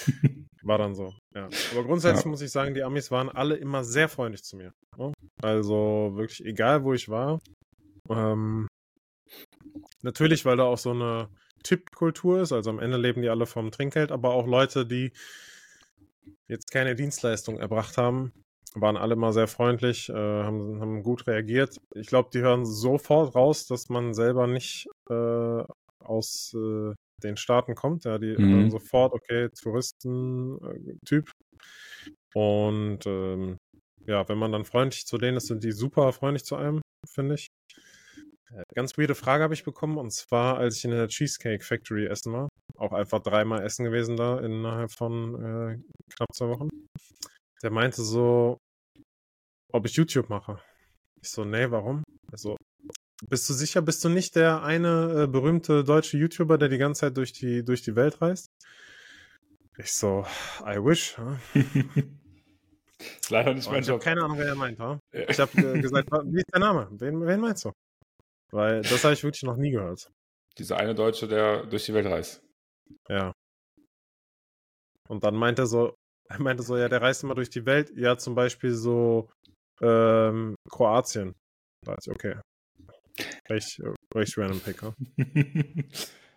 War dann so, ja. Aber grundsätzlich ja. muss ich sagen, die Amis waren alle immer sehr freundlich zu mir. Ne? Also wirklich, egal wo ich war. Ähm, natürlich, weil da auch so eine Tippkultur ist. Also am Ende leben die alle vom Trinkgeld, aber auch Leute, die jetzt keine Dienstleistung erbracht haben, waren alle mal sehr freundlich, äh, haben, haben gut reagiert. Ich glaube, die hören sofort raus, dass man selber nicht äh, aus äh, den Staaten kommt. Ja, die mhm. hören sofort, okay, Touristen-Typ. Äh, Und ähm, ja, wenn man dann freundlich zu denen ist, sind die super freundlich zu einem, finde ich. Äh, ganz weirde Frage habe ich bekommen, und zwar, als ich in der Cheesecake Factory essen war. Auch einfach dreimal essen gewesen da innerhalb von äh, knapp zwei Wochen. Der meinte so, ob ich YouTube mache. Ich so, nee, warum? Also, bist du sicher, bist du nicht der eine äh, berühmte deutsche YouTuber, der die ganze Zeit durch die, durch die Welt reist? Ich so, I wish. Ist leider nicht mein ich Job. Ich habe keine Ahnung, wer er meint. Huh? Ich habe äh, gesagt, wie ist der Name? Wen, wen meinst du? Weil das habe ich wirklich noch nie gehört. Dieser eine Deutsche, der durch die Welt reist. Ja. Und dann meint er so, er meinte so, ja, der reist immer durch die Welt. Ja, zum Beispiel so ähm, Kroatien. Da ist okay. Recht, recht random Pick, ne?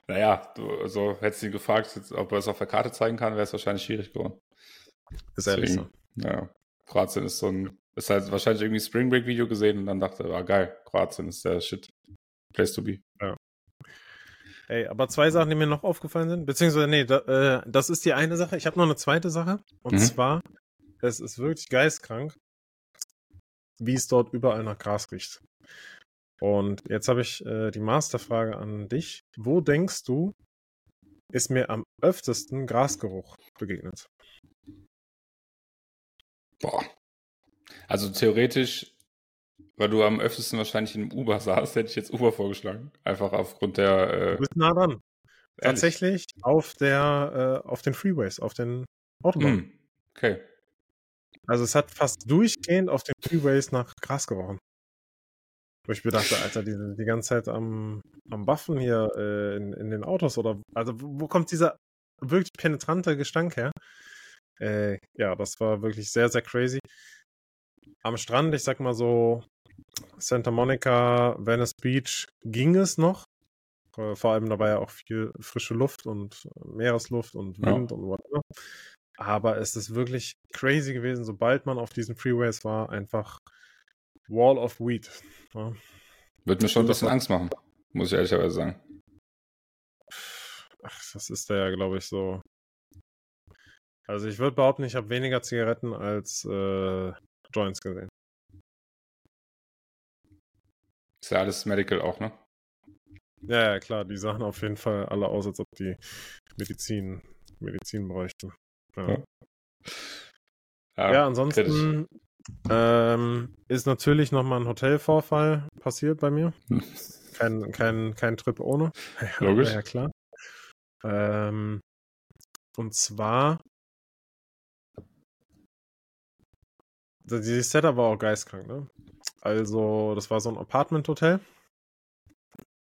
naja, du, also hättest du ihn gefragt, ob er es auf der Karte zeigen kann, wäre es wahrscheinlich schwierig geworden. Ist ehrlich so. Ja, Kroatien ist so ein, ist halt wahrscheinlich irgendwie ein Spring Break Video gesehen und dann dachte, ah geil, Kroatien ist der Shit. Place to be. Ja. Ey, aber zwei Sachen, die mir noch aufgefallen sind, beziehungsweise, nee, da, äh, das ist die eine Sache. Ich habe noch eine zweite Sache. Und mhm. zwar, es ist wirklich geistkrank, wie es dort überall nach Gras riecht. Und jetzt habe ich äh, die Masterfrage an dich. Wo denkst du, ist mir am öftesten Grasgeruch begegnet? Boah. Also theoretisch, weil du am öftesten wahrscheinlich in einem Uber saßt, hätte ich jetzt Uber vorgeschlagen. Einfach aufgrund der. Äh... Du bist nah dran. Ehrlich? Tatsächlich auf der, äh, auf den Freeways, auf den Autobahnen. Mm, okay. Also es hat fast durchgehend auf den Freeways nach Gras gerochen. Wo ich mir dachte, Alter, die sind die ganze Zeit am, am Buffen hier äh, in, in den Autos oder also wo kommt dieser wirklich penetrante Gestank her? Äh, ja, das war wirklich sehr, sehr crazy. Am Strand, ich sag mal so, Santa Monica, Venice Beach ging es noch. Äh, vor allem dabei ja auch viel frische Luft und Meeresluft und Wind ja. und whatever. Aber es ist wirklich crazy gewesen, sobald man auf diesen Freeways war, einfach Wall of Weed. Ja. Wird mir schon ein bisschen Angst machen, muss ich ehrlicherweise sagen. Ach, das ist da ja, glaube ich, so. Also ich würde behaupten, ich habe weniger Zigaretten als äh, Joints gesehen. Ist ja alles Medical auch, ne? Ja, ja, klar, die sahen auf jeden Fall alle aus, als ob die Medizin, Medizin bräuchten. Ja, ja. ja, ja ansonsten ähm, ist natürlich nochmal ein Hotelvorfall passiert bei mir. Kein, kein, kein Trip ohne. Logisch. Ja, klar. Ähm, und zwar dieses Setup war auch geistkrank, ne? Also, das war so ein Apartment-Hotel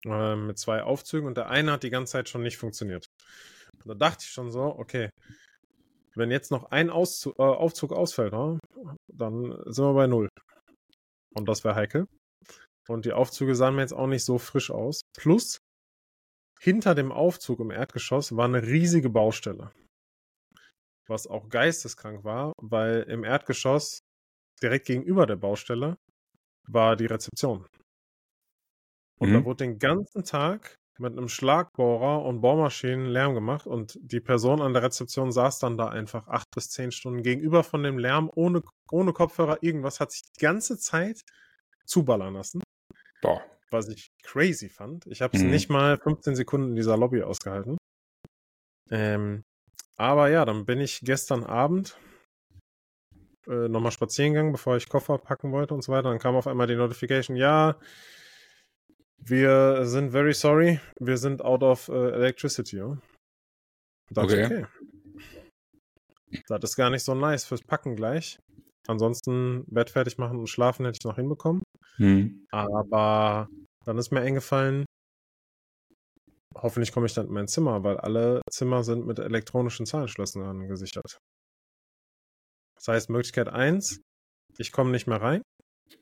äh, mit zwei Aufzügen und der eine hat die ganze Zeit schon nicht funktioniert. Und da dachte ich schon so, okay, wenn jetzt noch ein Auszug, äh, Aufzug ausfällt, ne, dann sind wir bei null. Und das wäre heikel. Und die Aufzüge sahen mir jetzt auch nicht so frisch aus. Plus, hinter dem Aufzug im Erdgeschoss war eine riesige Baustelle. Was auch geisteskrank war, weil im Erdgeschoss direkt gegenüber der Baustelle war die Rezeption. Und mhm. da wurde den ganzen Tag mit einem Schlagbohrer und Bohrmaschinen Lärm gemacht und die Person an der Rezeption saß dann da einfach acht bis zehn Stunden gegenüber von dem Lärm, ohne, ohne Kopfhörer, irgendwas, hat sich die ganze Zeit zuballern lassen. Boah. Was ich crazy fand. Ich habe es mhm. nicht mal 15 Sekunden in dieser Lobby ausgehalten. Ähm, aber ja, dann bin ich gestern Abend äh, nochmal spazieren gegangen, bevor ich Koffer packen wollte und so weiter. Dann kam auf einmal die Notification, ja, wir sind very sorry, wir sind out of uh, electricity. Ja? Okay. okay. Das ist gar nicht so nice fürs Packen gleich. Ansonsten Bett fertig machen und schlafen hätte ich noch hinbekommen. Hm. Aber dann ist mir eingefallen, hoffentlich komme ich dann in mein Zimmer, weil alle Zimmer sind mit elektronischen Zahlenschlössern gesichert. Das heißt, Möglichkeit 1, ich komme nicht mehr rein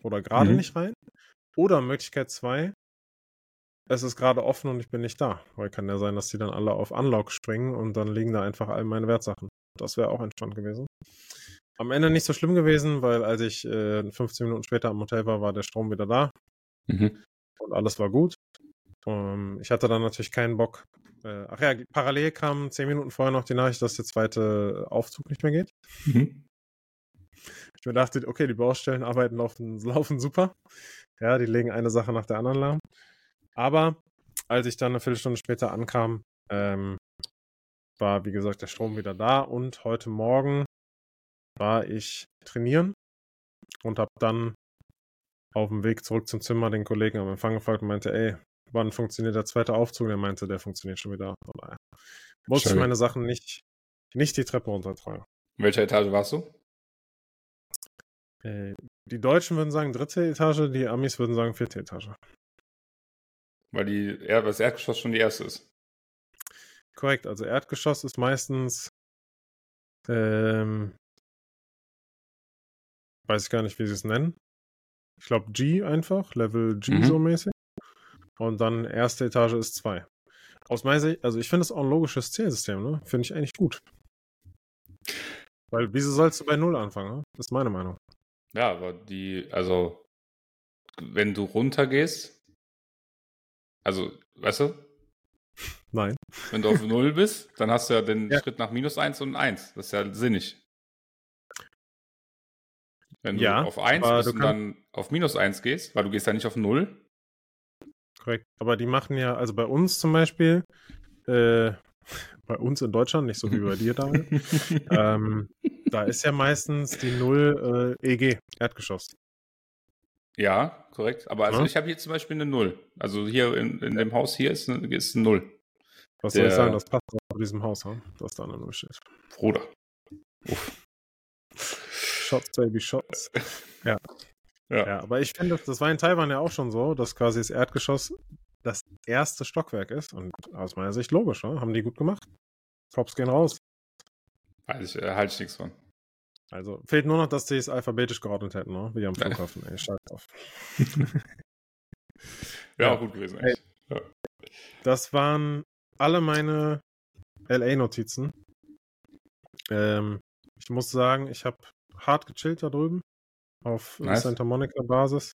oder gerade mhm. nicht rein. Oder Möglichkeit 2, es ist gerade offen und ich bin nicht da. Weil kann ja sein, dass die dann alle auf Unlock springen und dann liegen da einfach all meine Wertsachen. Das wäre auch entspannt gewesen. Am Ende nicht so schlimm gewesen, weil als ich äh, 15 Minuten später am Hotel war, war der Strom wieder da. Mhm. Und alles war gut. Um, ähm, ich hatte dann natürlich keinen Bock. Äh, ach ja, parallel kam 10 Minuten vorher noch die Nachricht, dass der zweite Aufzug nicht mehr geht. Mhm. Ich mir dachte, okay, die Baustellen arbeiten laufen, laufen super. Ja, die legen eine Sache nach der anderen lahm. Aber als ich dann eine Viertelstunde später ankam, ähm, war, wie gesagt, der Strom wieder da und heute Morgen war ich trainieren und habe dann auf dem Weg zurück zum Zimmer den Kollegen am Empfang gefragt und meinte, ey, wann funktioniert der zweite Aufzug? Der meinte, der funktioniert schon wieder. Daher musste ich meine Sachen nicht, nicht die Treppe runtertragen. In welcher Etage warst du? Äh, die Deutschen würden sagen dritte Etage, die Amis würden sagen vierte Etage. Weil die, das Erdgeschoss schon die erste ist. Korrekt, also Erdgeschoss ist meistens, ähm, weiß ich gar nicht, wie sie es nennen. Ich glaube G einfach, Level G mhm. so mäßig. Und dann erste Etage ist 2. Aus meiner Sicht, also ich finde es auch ein logisches Zählsystem, ne? Finde ich eigentlich gut. Weil wieso sollst du bei Null anfangen? Ne? Das ist meine Meinung. Ja, aber die, also wenn du runtergehst, also, weißt du? Nein. Wenn du auf 0 bist, dann hast du ja den ja. Schritt nach minus 1 und 1. Das ist ja sinnig. Wenn du ja, auf 1 bist und dann auf minus 1 gehst, weil du gehst ja nicht auf 0. Korrekt. Aber die machen ja, also bei uns zum Beispiel, äh, bei uns in Deutschland, nicht so wie bei dir, Daniel, ähm, da ist ja meistens die 0 äh, EG, Erdgeschoss. Ja, korrekt. Aber also ja? ich habe hier zum Beispiel eine Null. Also hier in, in dem Haus hier ist eine, ist eine Null. Was soll ich sagen, das passt auch zu diesem Haus, hm? dass da eine Null steht. Bruder. Uff. Shots, Baby, Shots. Ja. ja. ja. aber ich finde, das war in Taiwan ja auch schon so, dass quasi das Erdgeschoss das erste Stockwerk ist. Und aus meiner Sicht logisch, ne? haben die gut gemacht. Props gehen raus. Also halte ich nichts von. Also fehlt nur noch, dass sie es alphabetisch geordnet hätten, ne? wie am Flughafen. Ey, scheiß drauf. ja, gut gewesen. Ey, ja. Das waren alle meine LA-Notizen. Ähm, ich muss sagen, ich habe hart gechillt da drüben auf nice. Santa Monica Basis.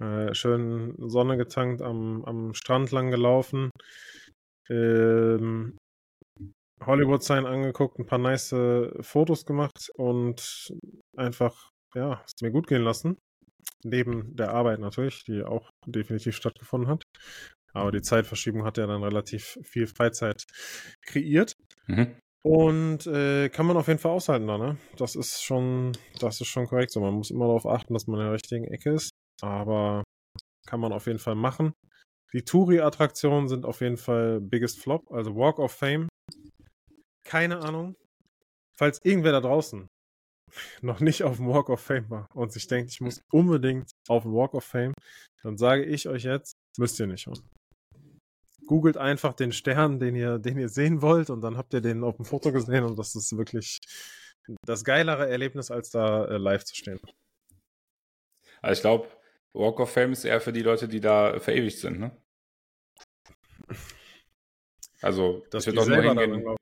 Äh, schön Sonne getankt, am, am Strand lang gelaufen. Ähm, Hollywood Sign angeguckt, ein paar nice Fotos gemacht und einfach, ja, es mir gut gehen lassen. Neben der Arbeit natürlich, die auch definitiv stattgefunden hat. Aber die Zeitverschiebung hat ja dann relativ viel Freizeit kreiert. Mhm. Und äh, kann man auf jeden Fall aushalten da, ne? Das ist schon, das ist schon korrekt so. Man muss immer darauf achten, dass man in der richtigen Ecke ist. Aber kann man auf jeden Fall machen. Die Touri-Attraktionen sind auf jeden Fall Biggest Flop, also Walk of Fame. Keine Ahnung. Falls irgendwer da draußen noch nicht auf dem Walk of Fame war und sich denkt, ich muss unbedingt auf den Walk of Fame, dann sage ich euch jetzt, müsst ihr nicht schon googelt einfach den Stern, den ihr, den ihr sehen wollt und dann habt ihr den auf dem Foto gesehen und das ist wirklich das geilere Erlebnis, als da äh, live zu stehen. Also ich glaube, Walk of Fame ist eher für die Leute, die da verewigt sind, ne? Also, das wird auch nur hingehen.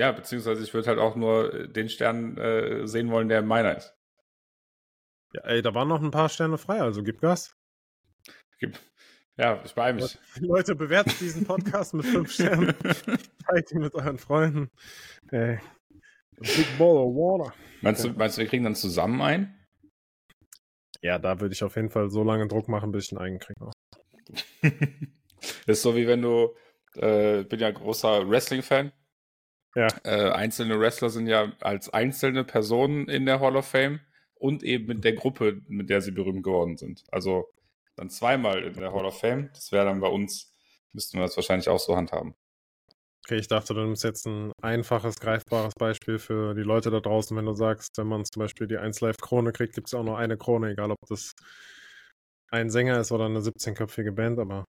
Ja, beziehungsweise ich würde halt auch nur den Stern äh, sehen wollen, der meiner ist. Ja, ey, da waren noch ein paar Sterne frei, also gib Gas. Gib, ja, ich beeile mich. Leute, bewertet diesen Podcast mit fünf Sternen. Teilt ihn mit euren Freunden. Ey. Big Ball of Water. Meinst du, meinst du, wir kriegen dann zusammen ein? Ja, da würde ich auf jeden Fall so lange Druck machen, bis ich einen eigenen kriege. ist so wie wenn du, äh, bin ja großer Wrestling-Fan. Ja. Äh, einzelne Wrestler sind ja als einzelne Personen in der Hall of Fame und eben mit der Gruppe, mit der sie berühmt geworden sind. Also dann zweimal in der Hall of Fame. Das wäre dann bei uns, müssten wir das wahrscheinlich auch so handhaben. Okay, ich dachte, du nimmst jetzt ein einfaches, greifbares Beispiel für die Leute da draußen, wenn du sagst, wenn man zum Beispiel die 1 Live Krone kriegt, gibt es auch nur eine Krone, egal ob das ein Sänger ist oder eine 17-köpfige Band, aber.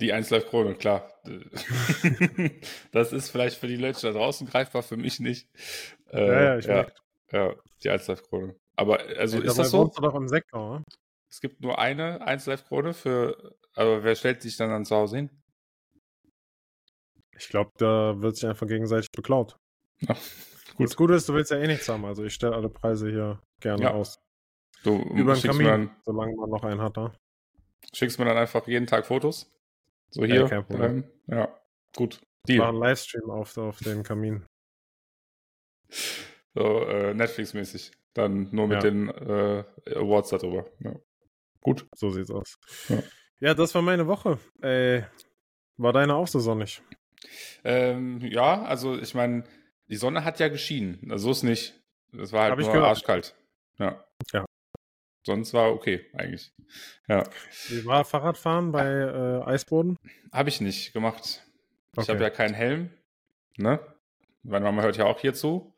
Die 1 Live Krone, klar. das ist vielleicht für die Leute da draußen greifbar, für mich nicht. Äh, ja, ja, ich ja, ja, die 1 Live Krone. Aber also ja, ist das so? Du doch im Sektor, oder? Es gibt nur eine 1 Live Krone für, aber wer stellt sich dann an zu Hause hin? Ich glaube, da wird sich einfach gegenseitig beklaut. Ja, gut. Das Gute ist, du willst ja eh nichts haben, also ich stelle alle Preise hier gerne ja. aus. Du Über den Kamin, dann, solange man noch einen hat da. Schickst mir dann einfach jeden Tag Fotos? So hier? Ja, kein Problem. Ähm, ja, gut. Deal. Mach einen Livestream auf, auf den Kamin. So, äh, Netflix-mäßig. Dann nur mit ja. den äh, Awards darüber. Ja. Gut. So sieht's aus. Ja, ja das war meine Woche. Äh, war deine auch so sonnig? Ähm, ja, also ich meine, die Sonne hat ja geschienen. Also so ist nicht. Das war halt Hab nur arschkalt. Ja. Ja. Sonst war okay, eigentlich. Ja. Wie war Fahrradfahren bei äh, Eisboden? Habe ich nicht gemacht. Okay. Ich habe ja keinen Helm. Ne? Meine Mama hört ja auch hier zu.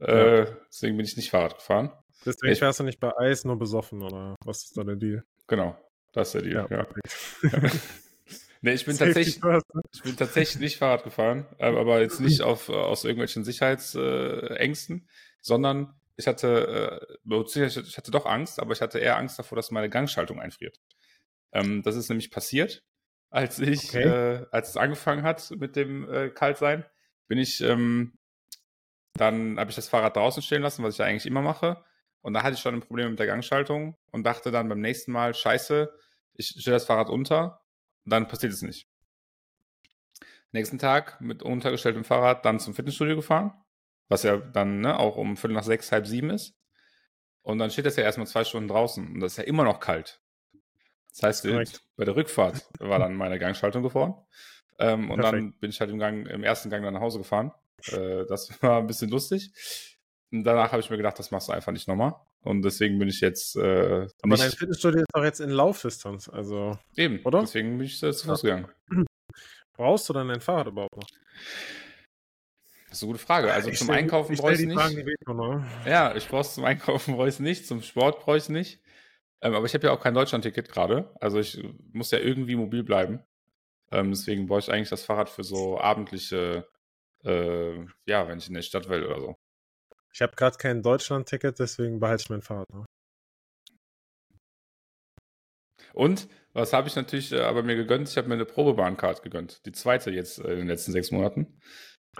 Äh, ja. Deswegen bin ich nicht Fahrrad gefahren. Deswegen ich, fährst du nicht bei Eis, nur besoffen, oder was ist da der Deal? Genau, das ist der Deal, ja. ja. nee, ich bin, tatsächlich, ne? ich bin tatsächlich nicht Fahrrad gefahren, ähm, aber jetzt nicht auf, aus irgendwelchen Sicherheitsängsten, sondern ich hatte, äh, ich hatte doch Angst, aber ich hatte eher Angst davor, dass meine Gangschaltung einfriert. Ähm, das ist nämlich passiert, als ich, okay. äh, als es angefangen hat mit dem äh, Kaltsein, bin ich, ähm, dann habe ich das Fahrrad draußen stehen lassen, was ich ja eigentlich immer mache. Und da hatte ich schon ein Problem mit der Gangschaltung und dachte dann beim nächsten Mal, scheiße, ich stelle das Fahrrad unter, dann passiert es nicht. Nächsten Tag mit untergestelltem Fahrrad dann zum Fitnessstudio gefahren, was ja dann ne, auch um Viertel nach sechs, halb sieben ist. Und dann steht das ja erstmal zwei Stunden draußen und das ist ja immer noch kalt. Das heißt, Correct. bei der Rückfahrt war dann meine Gangschaltung gefroren. Ähm, und dann bin ich halt im, Gang, im ersten Gang dann nach Hause gefahren. Äh, das war ein bisschen lustig. Und danach habe ich mir gedacht, das machst du einfach nicht nochmal. Und deswegen bin ich jetzt. Äh, Aber nicht... dein Fitnessstudio ist doch jetzt in Laufdistanz, also. Eben, oder? Deswegen bin ich äh, zu Fuß gegangen. Brauchst du dann dein Fahrrad überhaupt noch? Das ist eine gute Frage. Also ich zum stell, Einkaufen brauche ich es nicht. Fragen, ne? ja, ich brauche es zum Einkaufen brauche ich es nicht, zum Sport brauche ich es nicht. Ähm, aber ich habe ja auch kein Deutschland-Ticket gerade. Also ich muss ja irgendwie mobil bleiben. Ähm, deswegen brauche ich eigentlich das Fahrrad für so abendliche, äh, ja, wenn ich in der Stadt will oder so. Ich habe gerade kein Deutschland-Ticket, deswegen behalte ich mein Fahrrad. Ne? Und was habe ich natürlich äh, aber mir gegönnt? Ich habe mir eine Probebahncard gegönnt. Die zweite jetzt äh, in den letzten sechs Monaten.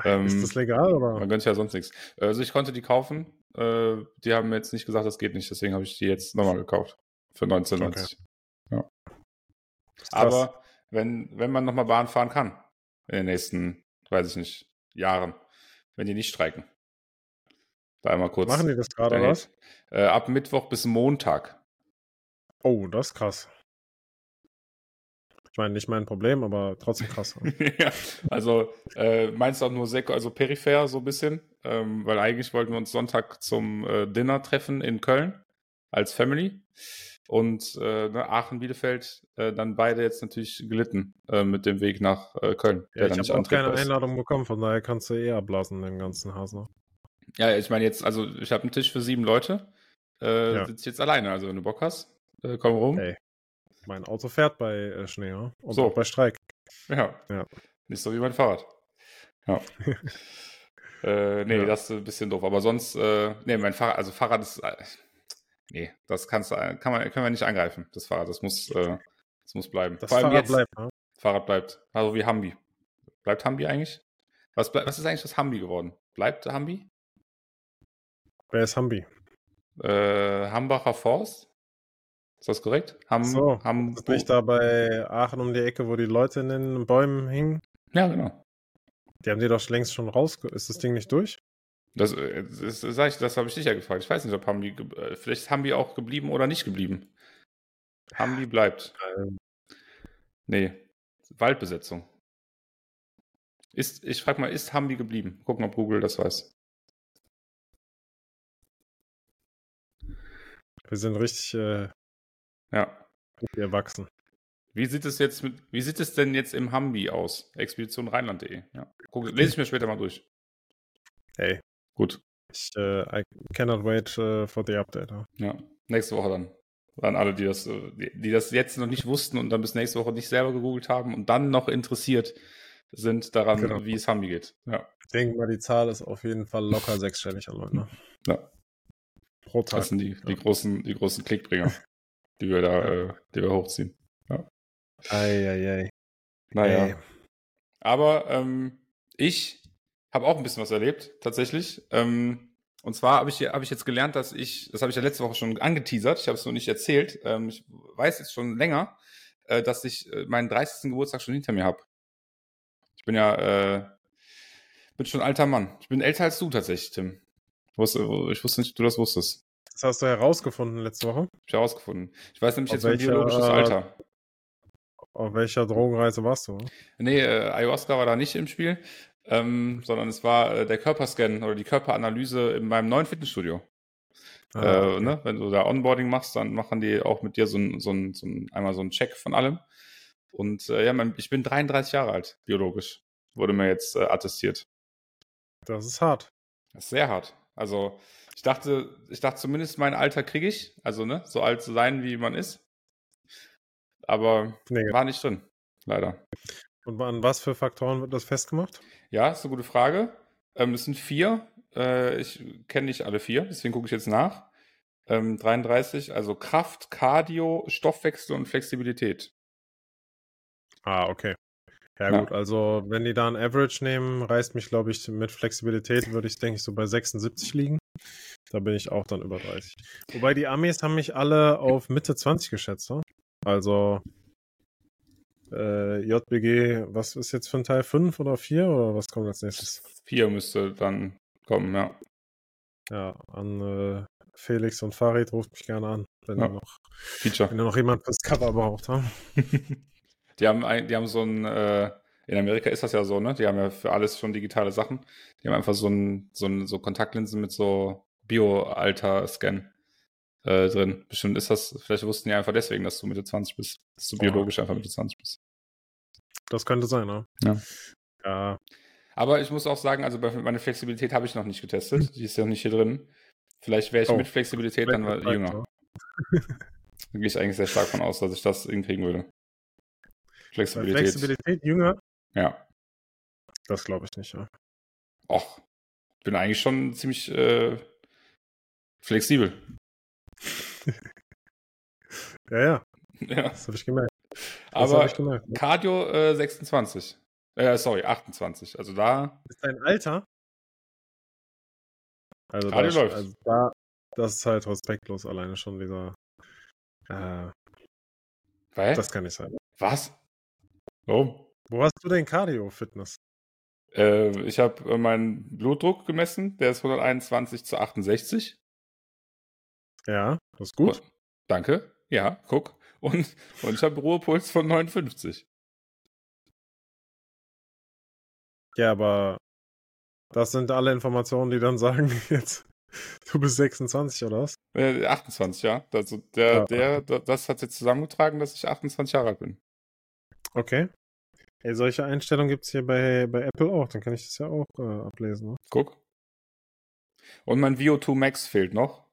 Ähm, ist das legal oder? Man gönnt ja sonst nichts. Also ich konnte die kaufen. Äh, die haben mir jetzt nicht gesagt, das geht nicht. Deswegen habe ich die jetzt nochmal gekauft. Für 1990. Okay. Ja. Aber wenn, wenn man nochmal Bahn fahren kann in den nächsten weiß ich nicht, Jahren, wenn die nicht streiken. Da einmal kurz. Machen die das gerade oder was? Äh, ab Mittwoch bis Montag. Oh, das ist krass. Ich meine, nicht mein Problem, aber trotzdem krass. ja, also äh, meinst du auch nur sehr, also peripher so ein bisschen, ähm, weil eigentlich wollten wir uns Sonntag zum äh, Dinner treffen in Köln als Family und äh, ne, Aachen-Bielefeld äh, dann beide jetzt natürlich gelitten äh, mit dem Weg nach äh, Köln. Ja, ich habe auch keine ist. Einladung bekommen, von daher kannst du eher ablassen den ganzen Hasner. Ja, ich meine jetzt, also ich habe einen Tisch für sieben Leute, äh, ja. sitze jetzt alleine, also wenn du Bock hast, äh, komm rum. Hey, mein Auto fährt bei äh, Schnee, ja? Und so. auch bei Streik. Ja. ja. Nicht so wie mein Fahrrad. Ja. äh, nee, ja. das ist ein bisschen doof. Aber sonst, äh, nee, mein Fahrrad, also Fahrrad ist, äh, nee, das kannst du, kann man, können wir nicht angreifen, das Fahrrad. Das muss, äh, das muss bleiben. Das Fahrrad jetzt, bleibt, ne? Fahrrad bleibt. Also wie Hambi. Bleibt Hambi eigentlich? Was, was ist eigentlich das Hambi geworden? Bleibt Hambi? Wer ist Hambi? Äh, Hambacher Forst? Ist das korrekt? Ham, so, Ham ist nicht da bei Aachen um die Ecke, wo die Leute in den Bäumen hingen? Ja, genau. Die haben die doch längst schon raus. Ist das Ding nicht durch? Das, das, das, das habe ich dich ja gefragt. Ich weiß nicht, ob Hambi, äh, vielleicht ist Hambi auch geblieben oder nicht geblieben. Hambi bleibt. Ähm. Nee, Waldbesetzung. Ist, ich frage mal, ist Hambi geblieben? Gucken, ob Google das weiß. Wir sind richtig äh, ja. Die erwachsen. Wie sieht es jetzt mit, wie sieht es denn jetzt im Hambi aus? Expedition Rheinland.de. Ja. Guck, lese ich mir später mal durch. Hey. Gut. Ich uh, I cannot wait uh, for the update. Huh? Ja. Nächste Woche dann. An alle, die das, äh, die, die das jetzt noch nicht wussten und dann bis nächste Woche nicht selber gegoogelt haben und dann noch interessiert sind daran, genau. wie es Hambi geht. Ja. Ich denke mal, die Zahl ist auf jeden Fall locker sechsstellig an Leuten. Ne? Ja. Pro Tag. Das sind die, die, großen, die großen Klickbringer die wir da, äh, die wir hochziehen. Ja. Eieiei. Naja. Ei. Aber ähm, ich habe auch ein bisschen was erlebt, tatsächlich. Ähm, und zwar habe ich, hab ich jetzt gelernt, dass ich, das habe ich ja letzte Woche schon angeteasert, ich habe es noch nicht erzählt, ähm, ich weiß jetzt schon länger, äh, dass ich äh, meinen 30. Geburtstag schon hinter mir habe. Ich bin ja, äh, bin schon ein alter Mann. Ich bin älter als du tatsächlich, Tim. Ich wusste, ich wusste nicht, ob du das wusstest. Das hast du herausgefunden letzte Woche? Ich herausgefunden. Ich weiß nämlich auf jetzt mein biologisches Alter. Auf welcher Drogenreise warst du? Nee, äh, Ayahuasca war da nicht im Spiel, ähm, sondern es war äh, der Körperscan oder die Körperanalyse in meinem neuen Fitnessstudio. Ah, äh, okay. ne? Wenn du da Onboarding machst, dann machen die auch mit dir so ein, so ein, so ein einmal so einen Check von allem. Und äh, ja, mein, ich bin 33 Jahre alt, biologisch. Wurde mir jetzt äh, attestiert. Das ist hart. Das ist sehr hart. Also ich dachte, ich dachte zumindest mein Alter kriege ich, also ne, so alt zu sein, wie man ist. Aber nee. war nicht drin, leider. Und an was für Faktoren wird das festgemacht? Ja, ist eine gute Frage. Ähm, es sind vier. Äh, ich kenne nicht alle vier, deswegen gucke ich jetzt nach. Ähm, 33, also Kraft, Cardio, Stoffwechsel und Flexibilität. Ah, okay. Ja, ja, gut, also wenn die da ein Average nehmen, reißt mich, glaube ich, mit Flexibilität würde ich, denke ich, so bei 76 liegen. Da bin ich auch dann über 30. Wobei die Amis haben mich alle auf Mitte 20 geschätzt. Ne? Also äh, JBG, was ist jetzt für ein Teil? 5 oder 4 oder was kommt als nächstes? 4 müsste dann kommen, ja. Ja, an äh, Felix und Farid ruft mich gerne an, wenn, ja. ihr noch, Feature. wenn ihr noch jemand fürs Cover braucht. Ne? die, haben ein, die haben so ein, äh, in Amerika ist das ja so, ne? Die haben ja für alles schon digitale Sachen. Die haben einfach so ein, so ein, so Kontaktlinsen mit so Bio-Alter-Scan äh, drin. Bestimmt ist das, vielleicht wussten die einfach deswegen, dass du Mitte 20 bist. Dass du biologisch einfach Mitte 20 bist. Das könnte sein, ne? Ja. ja. Aber ich muss auch sagen, also meine Flexibilität habe ich noch nicht getestet. Die ist ja nicht hier drin. Vielleicht wäre ich oh. mit Flexibilität dann mal jünger. da gehe ich eigentlich sehr stark von aus, dass ich das hinkriegen würde. Flexibilität. Flexibilität jünger? Ja. Das glaube ich nicht, ja. Och, bin eigentlich schon ziemlich äh, Flexibel. ja, ja. Ja. Das habe ich gemerkt. Das Aber ich gemerkt, ne? Cardio äh, 26. Äh, sorry, 28. Also da. Ist dein Alter? Also Cardio da, läuft. Also da, das ist halt respektlos alleine schon dieser. Äh, Was? Das kann nicht sein. Was? Warum? Wo hast du denn Cardio-Fitness? Äh, ich habe äh, meinen Blutdruck gemessen, der ist 121 zu 68. Ja, das ist gut. Und, danke. Ja, guck. Und, und ich habe Ruhepuls von 59. Ja, aber das sind alle Informationen, die dann sagen, jetzt du bist 26 oder was? Äh, 28, ja. Also der, ja. der, das hat jetzt zusammengetragen, dass ich 28 Jahre alt bin. Okay. Ey, solche Einstellungen gibt es hier bei, bei Apple auch, dann kann ich das ja auch äh, ablesen. Ne? Guck. Und mein VO2 Max fehlt noch.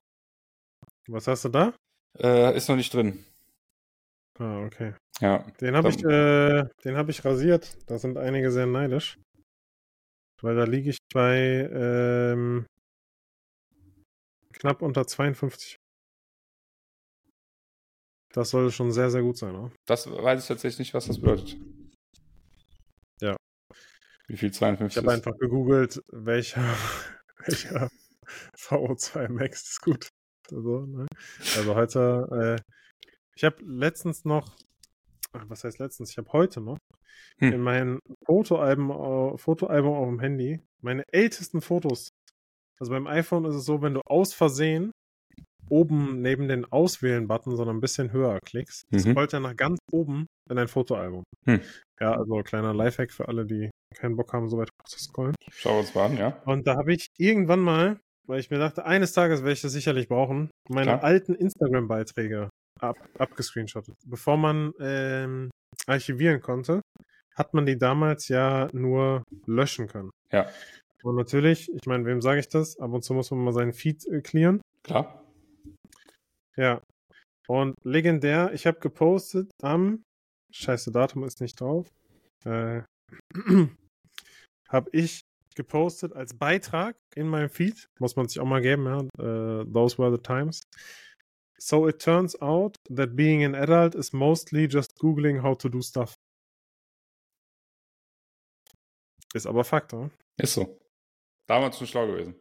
Was hast du da? Äh, ist noch nicht drin. Ah, okay. Ja. Den habe ich, äh, hab ich rasiert. Da sind einige sehr neidisch. Weil da liege ich bei ähm, knapp unter 52. Das soll schon sehr, sehr gut sein, oder? Das weiß ich tatsächlich nicht, was das bedeutet. Ja. Wie viel 52 Ich habe einfach gegoogelt, welcher, welcher VO2 Max ist gut. Also, ne? also heute, äh, ich habe letztens noch, ach, was heißt letztens? Ich habe heute noch hm. in meinem Fotoalbum, Fotoalbum auf dem Handy meine ältesten Fotos. Also beim iPhone ist es so, wenn du aus Versehen oben neben den Auswählen-Button, sondern ein bisschen höher klickst, mhm. scrollt er nach ganz oben in dein Fotoalbum. Hm. Ja, also kleiner Lifehack für alle, die keinen Bock haben, so weit zu scrollen. Schau uns mal an, ja. Und da habe ich irgendwann mal, weil ich mir dachte, eines Tages werde ich das sicherlich brauchen, meine Klar. alten Instagram-Beiträge ab, abgescreenshottet. Bevor man ähm, archivieren konnte, hat man die damals ja nur löschen können. Ja. Und natürlich, ich meine, wem sage ich das? Ab und zu muss man mal seinen Feed äh, clearen. Klar. Ja. Und legendär, ich habe gepostet am, scheiße, Datum ist nicht drauf, äh, habe ich gepostet als Beitrag in meinem Feed, muss man sich auch mal geben, ja, uh, those were the times. So it turns out that being an adult is mostly just googling how to do stuff. Ist aber Fakt, oder? Ist so. Damals schon schlau gewesen.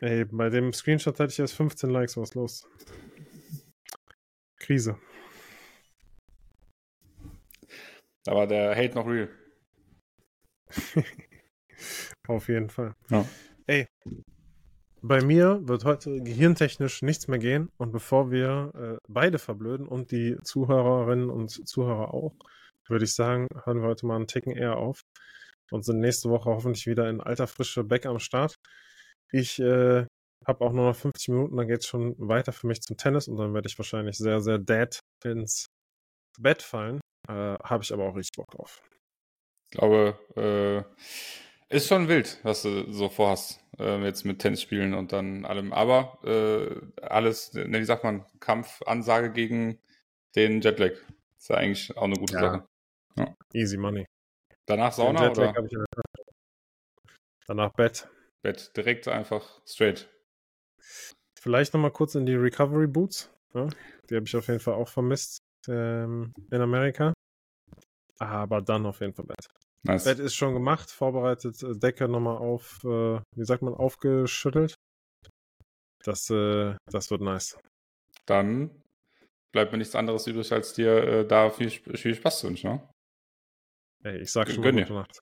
Ey, bei dem Screenshot hatte ich erst 15 Likes, was los? Krise. Da war der Hate noch real. Auf jeden Fall. Ja. Ey, bei mir wird heute gehirntechnisch nichts mehr gehen und bevor wir äh, beide verblöden und die Zuhörerinnen und Zuhörer auch, würde ich sagen, hören wir heute mal einen Ticken eher auf und sind nächste Woche hoffentlich wieder in alter Frische Back am Start. Ich äh, habe auch nur noch 50 Minuten, dann geht es schon weiter für mich zum Tennis und dann werde ich wahrscheinlich sehr, sehr dead ins Bett fallen. Äh, habe ich aber auch richtig Bock drauf. Ich glaube, äh, ist schon wild, was du so vorhast, äh, jetzt mit Tennis spielen und dann allem. Aber äh, alles, ne, wie sagt man, Kampfansage gegen den Jetlag. Ist ja eigentlich auch eine gute ja. Sache. Ja. Easy money. Danach Sauna oder? Danach Bett. Bett, direkt einfach straight. Vielleicht nochmal kurz in die Recovery Boots. Ja, die habe ich auf jeden Fall auch vermisst ähm, in Amerika. Aber dann auf jeden Fall Bett. Nice. Bett ist schon gemacht, vorbereitet, äh, Decke nochmal auf, äh, wie sagt man, aufgeschüttelt. Das, äh, das wird nice. Dann bleibt mir nichts anderes übrig, als dir äh, da viel, viel Spaß zu wünschen. Ne? Ey, ich sag schon Gönn mal gute Nacht.